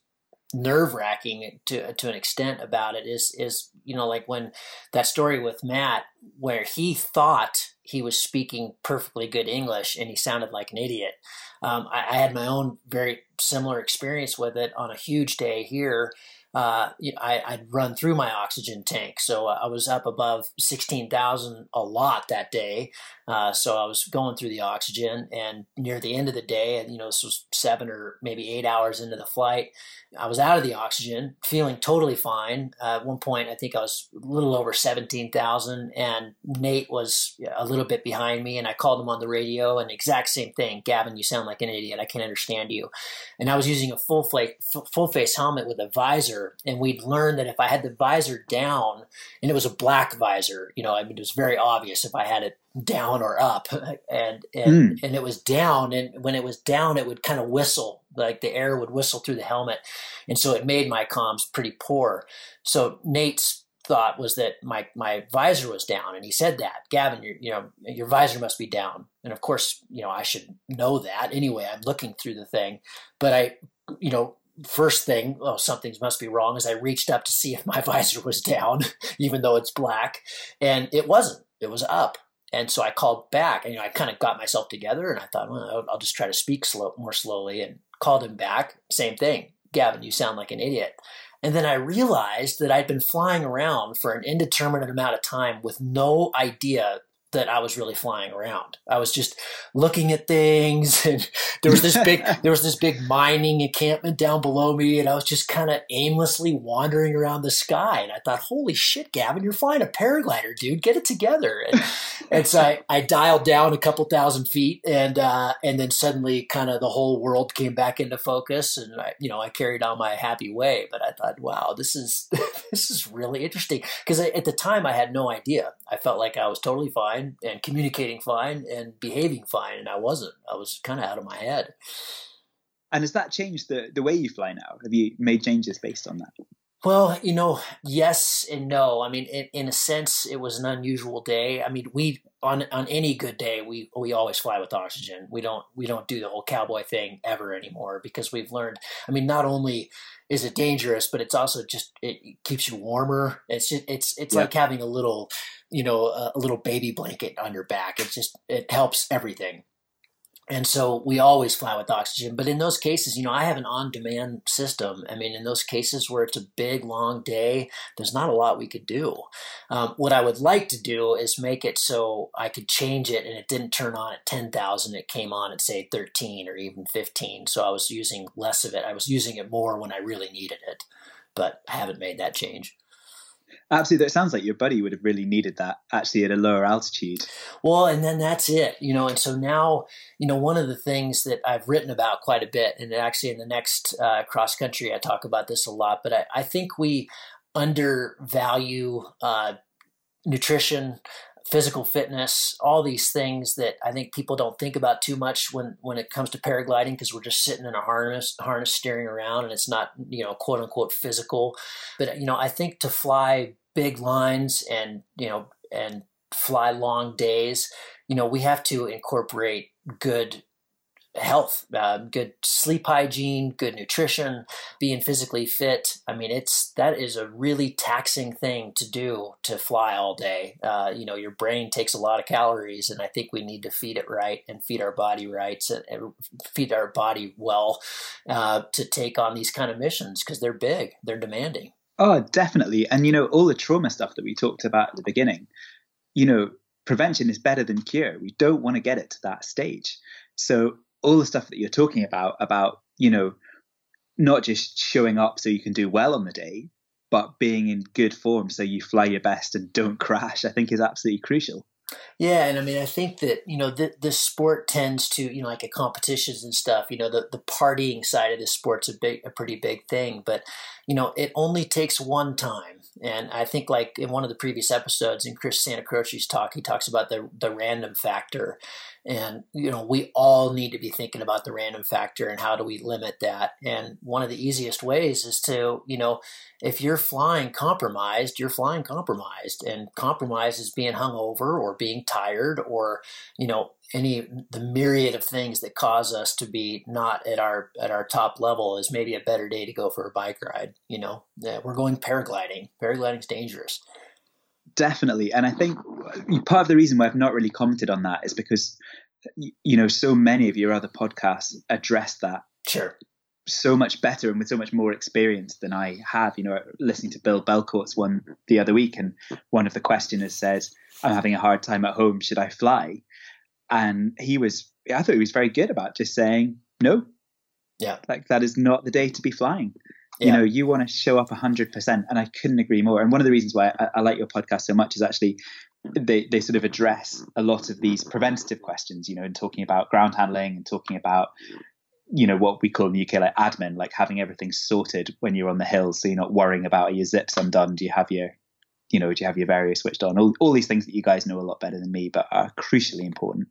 nerve wracking to to an extent about it is is you know like when that story with Matt where he thought he was speaking perfectly good English and he sounded like an idiot. Um, I, I, had my own very similar experience with it on a huge day here uh, I, would run through my oxygen tank. So uh, I was up above 16,000 a lot that day. Uh, so I was going through the oxygen, and near the end of the day, and you know, this was seven or maybe eight hours into the flight, I was out of the oxygen, feeling totally fine. Uh, at one point, I think I was a little over 17,000, and Nate was a little bit behind me, and I called him on the radio, and exact same thing. Gavin, you sound like an idiot. I can't understand you. And I was using a full full face helmet with a visor, and we'd learned that if I had the visor down, and it was a black visor, you know, I mean, it was very obvious if I had it down or up and and mm. and it was down and when it was down it would kind of whistle like the air would whistle through the helmet and so it made my comms pretty poor so nate's thought was that my my visor was down and he said that gavin you you know your visor must be down and of course you know i should know that anyway i'm looking through the thing but i you know first thing, oh, something must be wrong, as I reached up to see if my visor was down, even though it's black. And it wasn't, it was up. And so I called back, and you know, I kind of got myself together, and I thought, well, I'll just try to speak slow, more slowly, and called him back. Same thing, Gavin, you sound like an idiot. And then I realized that I'd been flying around for an indeterminate amount of time with no idea that I was really flying around. I was just looking at things and there was this big there was this big mining encampment down below me and I was just kind of aimlessly wandering around the sky and I thought, "Holy shit, Gavin, you're flying a paraglider, dude. Get it together." And, and so I, I dialed down a couple thousand feet and uh, and then suddenly kind of the whole world came back into focus and I, you know, I carried on my happy way, but I thought, "Wow, this is this is really interesting." Because at the time I had no idea. I felt like I was totally fine fine and communicating fine and behaving fine, and I wasn't. I was kind of out of my head. And has that changed the, the way you fly now? Have you made changes based on that? Well, you know, yes and no. I mean, in, in a sense, it was an unusual day. I mean, we on on any good day, we we always fly with oxygen. We don't we don't do the whole cowboy thing ever anymore because we've learned. I mean, not only is it dangerous, but it's also just it keeps you warmer. It's just, it's it's yeah. like having a little you know a, little baby blanket on your back. It just it helps everything. And so we always fly with oxygen. But in those cases, you know, I have an on demand system. I mean, in those cases where it's a big, long day, there's not a lot we could do. Um, what I would like to do is make it so I could change it and it didn't turn on at 10,000. It came on at, say, 13 or even 15. So I was using less of it. I was using it more when I really needed it. But I haven't made that change. Absolutely. It sounds like your buddy would have really needed that actually at a lower altitude. Well, and then that's it, you know. And so now, you know, one of the things that I've written about quite a bit, and actually in the next uh, cross country, I talk about this a lot, but I, I think we undervalue uh, nutrition, physical fitness, all these things that I think people don't think about too much when when it comes to paragliding because we're just sitting in a harness harness steering around and it's not you know quote unquote physical. But you know I think to fly big lines and you know and fly long days you know we have to incorporate good health uh, good sleep hygiene good nutrition being physically fit. I mean it's that is a really taxing thing to do to fly all day. Uh, you know your brain takes a lot of calories and i think we need to feed it right and feed our body right and feed our body well uh, to take on these kind of missions because they're big they're demanding Oh, definitely. And, you know, all the trauma stuff that we talked about at the beginning, you know, prevention is better than cure. We don't want to get it to that stage. So, all the stuff that you're talking about, about, you know, not just showing up so you can do well on the day, but being in good form so you fly your best and don't crash, I think is absolutely crucial. Yeah, and I mean, I think that you know the the sport tends to you know like at competitions and stuff. You know, the the partying side of the sport's a big, a pretty big thing. But you know, it only takes one time, and I think like in one of the previous episodes in Chris Santacroce's talk, he talks about the the random factor, and, you know, we all need to be thinking about the random factor and how do we limit that. And one of the easiest ways is to, you know, if you're flying compromised, you're flying compromised. And compromise is being hung over or being tired or, you know, any the myriad of things that cause us to be not at our at our top level is maybe a better day to go for a bike ride. You know, yeah, we're going paragliding. Paragliding's dangerous. Definitely, and I think part of the reason why I've not really commented on that is because you know so many of your other podcasts address that. Sure. So much better and with so much more experience than I have. You know, listening to Bill Belcourt's one the other week, and one of the questioners says, "I'm having a hard time at home. Should I fly?" And he was, I thought he was very good about just saying no. Yeah, like that is not the day to be flying. Yeah. You know, you want to show up 100%. And I couldn't agree more. And one of the reasons why I, I like your podcast so much is actually they, they sort of address a lot of these preventative questions, you know, in talking about ground handling and talking about, you know, what we call in the UK like admin, like having everything sorted when you're on the hill. So you're not worrying about are your zips undone. Do you have your you know, do you have your vario switched on? All, all these things that you guys know a lot better than me, but are crucially important.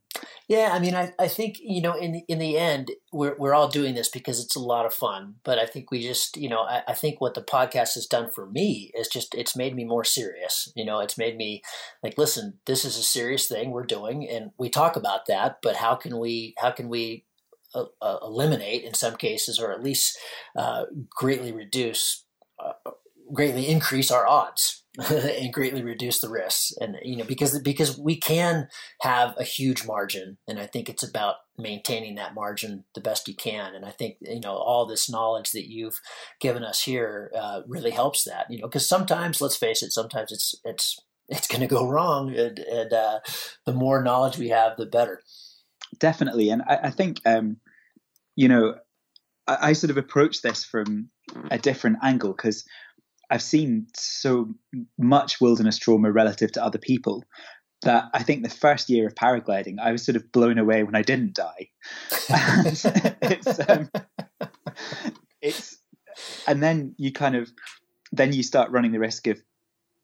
Yeah, I mean, I, I think you know, in in the end, we're we're all doing this because it's a lot of fun. But I think we just, you know, I, I think what the podcast has done for me is just it's made me more serious. You know, it's made me like, listen, this is a serious thing we're doing, and we talk about that. But how can we how can we uh, uh, eliminate in some cases, or at least uh, greatly reduce, uh, greatly increase our odds and greatly reduce the risks. And you know because because we can have a huge margin and i think it's about maintaining that margin the best you can. And i think you know all this knowledge that you've given us here uh, really helps that you know because sometimes let's face it sometimes it's it's it's going to go wrong and, and uh, the more knowledge we have the better. Definitely. And i, I think um, you know I, I sort of approach this from a different angle because I've seen so much wilderness trauma relative to other people that I think the first year of paragliding, I was sort of blown away when I didn't die. it's, um, it's, and then you kind of, then you start running the risk of,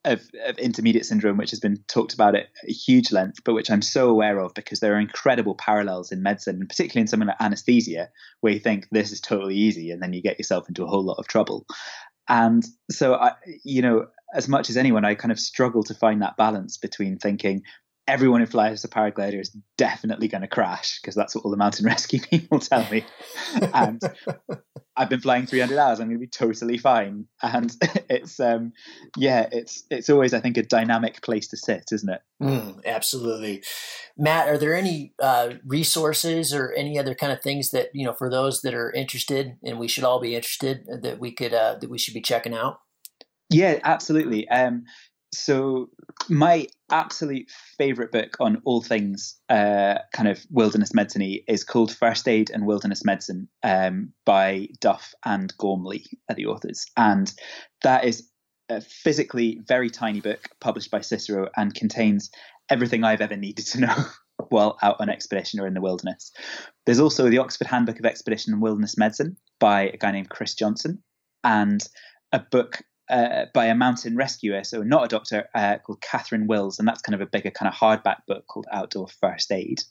of, of intermediate syndrome, which has been talked about at a huge length, but which I'm so aware of because there are incredible parallels in medicine, and particularly in something like anesthesia, where you think this is totally easy, and then you get yourself into a whole lot of trouble. And so, I, you know, as much as anyone, I kind of struggle to find that balance between thinking everyone who flies a paraglider is definitely going to crash because that's what all the mountain rescue people tell me. and I've been flying 300 hours. I'm going to be totally fine. And it's, um, yeah, it's it's always I think a dynamic place to sit, isn't it? Mm, absolutely, Matt. Are there any uh, resources or any other kind of things that you know for those that are interested, and we should all be interested that we could uh, that we should be checking out? Yeah, absolutely. Um, so my absolute favorite book on all things uh, kind of wilderness medicine is called First Aid and Wilderness Medicine um, by Duff and Gormley are the authors, and that is a physically very tiny book published by Cicerone and contains everything I've ever needed to know while out on expedition or in the wilderness. There's also the Oxford Handbook of Expedition and Wilderness Medicine by a guy named Chris Johnson, and a book uh, by a mountain rescuer, so not a doctor, uh, called Catherine Wills, and that's kind of a bigger kind of hardback book called Outdoor First Aid.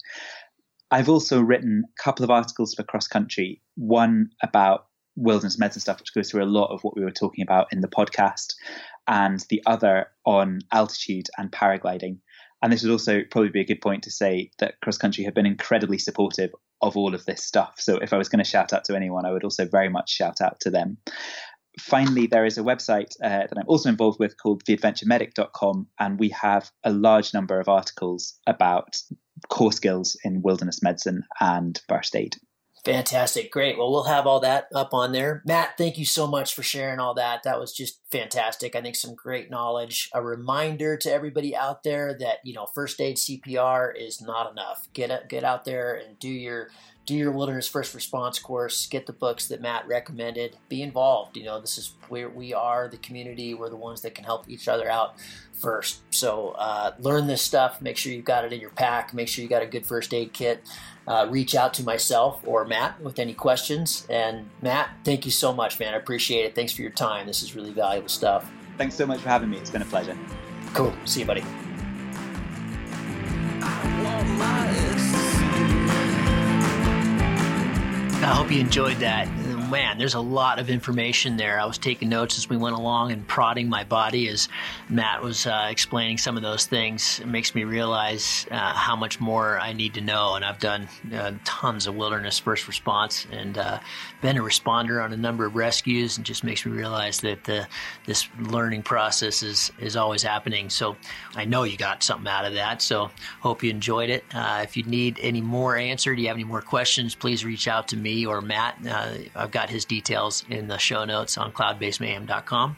I've also written a couple of articles for Cross Country, one about wilderness medicine stuff, which goes through a lot of what we were talking about in the podcast, and the other on altitude and paragliding. And this would also probably be a good point to say that Cross Country have been incredibly supportive of all of this stuff. So if I was going to shout out to anyone, I would also very much shout out to them finally, there is a website uh, that I'm also involved with called theadventuremedic.com, and we have a large number of articles about core skills in wilderness medicine and first aid. Fantastic. Great. Well, we'll have all that up on there. Matt, thank you so much for sharing all that. That was just fantastic. I think some great knowledge. A reminder to everybody out there that, you know, first aid CPR is not enough. Get get out there and do your do your wilderness first response course, get the books that Matt recommended, be involved. You know, this is where we are the community. We're the ones that can help each other out first. So uh, learn this stuff. Make sure you've got it in your pack. Make sure you got a good first aid kit. Uh, reach out to myself or Matt with any questions. And Matt, thank you so much, man. I appreciate it. Thanks for your time. This is really valuable stuff. Thanks so much for having me. It's been a pleasure. Cool. See you, buddy. I hope you enjoyed that. Man, there's a lot of information there. I was taking notes as we went along and prodding my body as Matt was uh, explaining some of those things. It makes me realize uh, how much more I need to know. And I've done uh, tons of wilderness first response and uh, been a responder on a number of rescues, and just makes me realize that the, this learning process is is always happening. So I know you got something out of that. So hope you enjoyed it. Uh, if you need any more answered, you have any more questions, please reach out to me or Matt. Uh, I've got his details in the show notes on cloudbasemayhem.com.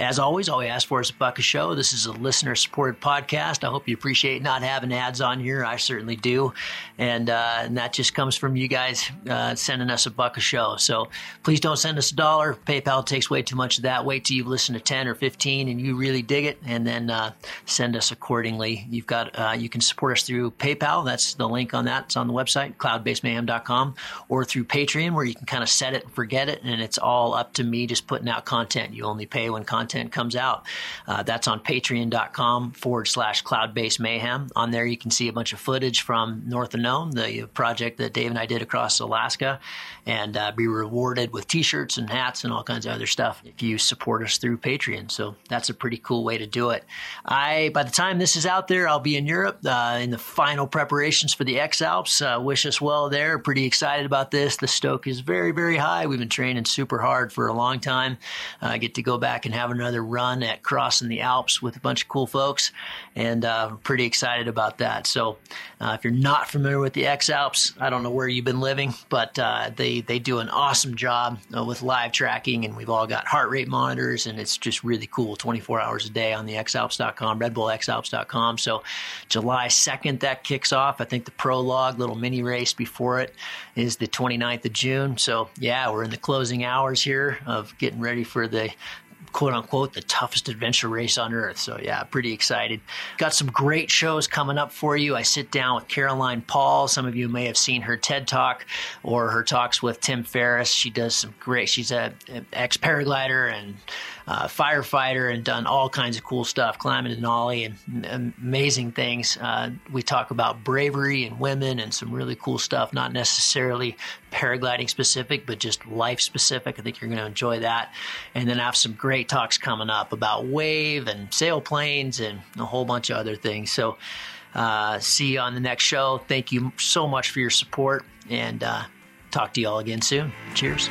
As always, all we ask for is a buck a show. This is a listener supported podcast. I hope you appreciate not having ads on here. I certainly do. And, uh, and that just comes from you guys uh, sending us a buck a show. So please don't send us a dollar. PayPal takes way too much of that. Wait till you've listened to 10 or 15 and you really dig it, and then uh, send us accordingly. You've got uh, You can support us through PayPal. That's the link on that. It's on the website, cloudbasemayhem.com, or through Patreon, where you can kind of set it and forget it. And it's all up to me just putting out content. You only pay when content content comes out. Uh, that's on patreon.com forward slash Cloudbase Mayhem. On there, you can see a bunch of footage from North of Nome, the project that Dave and I did across Alaska, and uh, be rewarded with t-shirts and hats and all kinds of other stuff if you support us through Patreon. So that's a pretty cool way to do it. I, by the time this is out there, I'll be in Europe uh, in the final preparations for the X-Alps. Uh, wish us well there. Pretty excited about this. The stoke is very, very high. We've been training super hard for a long time. I get to go back and have another run at crossing the Alps with a bunch of cool folks, and uh, I'm pretty excited about that. So, uh, if you're not familiar with the X-Alps, I don't know where you've been living, but uh, they they do an awesome job uh, with live tracking, and we've all got heart rate monitors, and it's just really cool. 24 hours a day on the xalps.com, redbullxalps.com. So, July 2nd that kicks off. I think the prologue, little mini race before it, is the 29th of June. So, yeah, we're in the closing hours here of getting ready for the quote unquote the toughest adventure race on earth. So yeah, pretty excited. Got some great shows coming up for you. I sit down with Caroline Paul. Some of you may have seen her TED talk or her talks with Tim Ferriss. She does some great. She's a, a ex paraglider and uh, firefighter and done all kinds of cool stuff, climbing Denali and amazing things. Uh, we talk about bravery and women and some really cool stuff, not necessarily paragliding specific, but just life specific. I think you're going to enjoy that. And then I have some great talks coming up about wave and sailplanes and a whole bunch of other things. So, uh, see you on the next show. Thank you so much for your support and uh, talk to you all again soon. Cheers.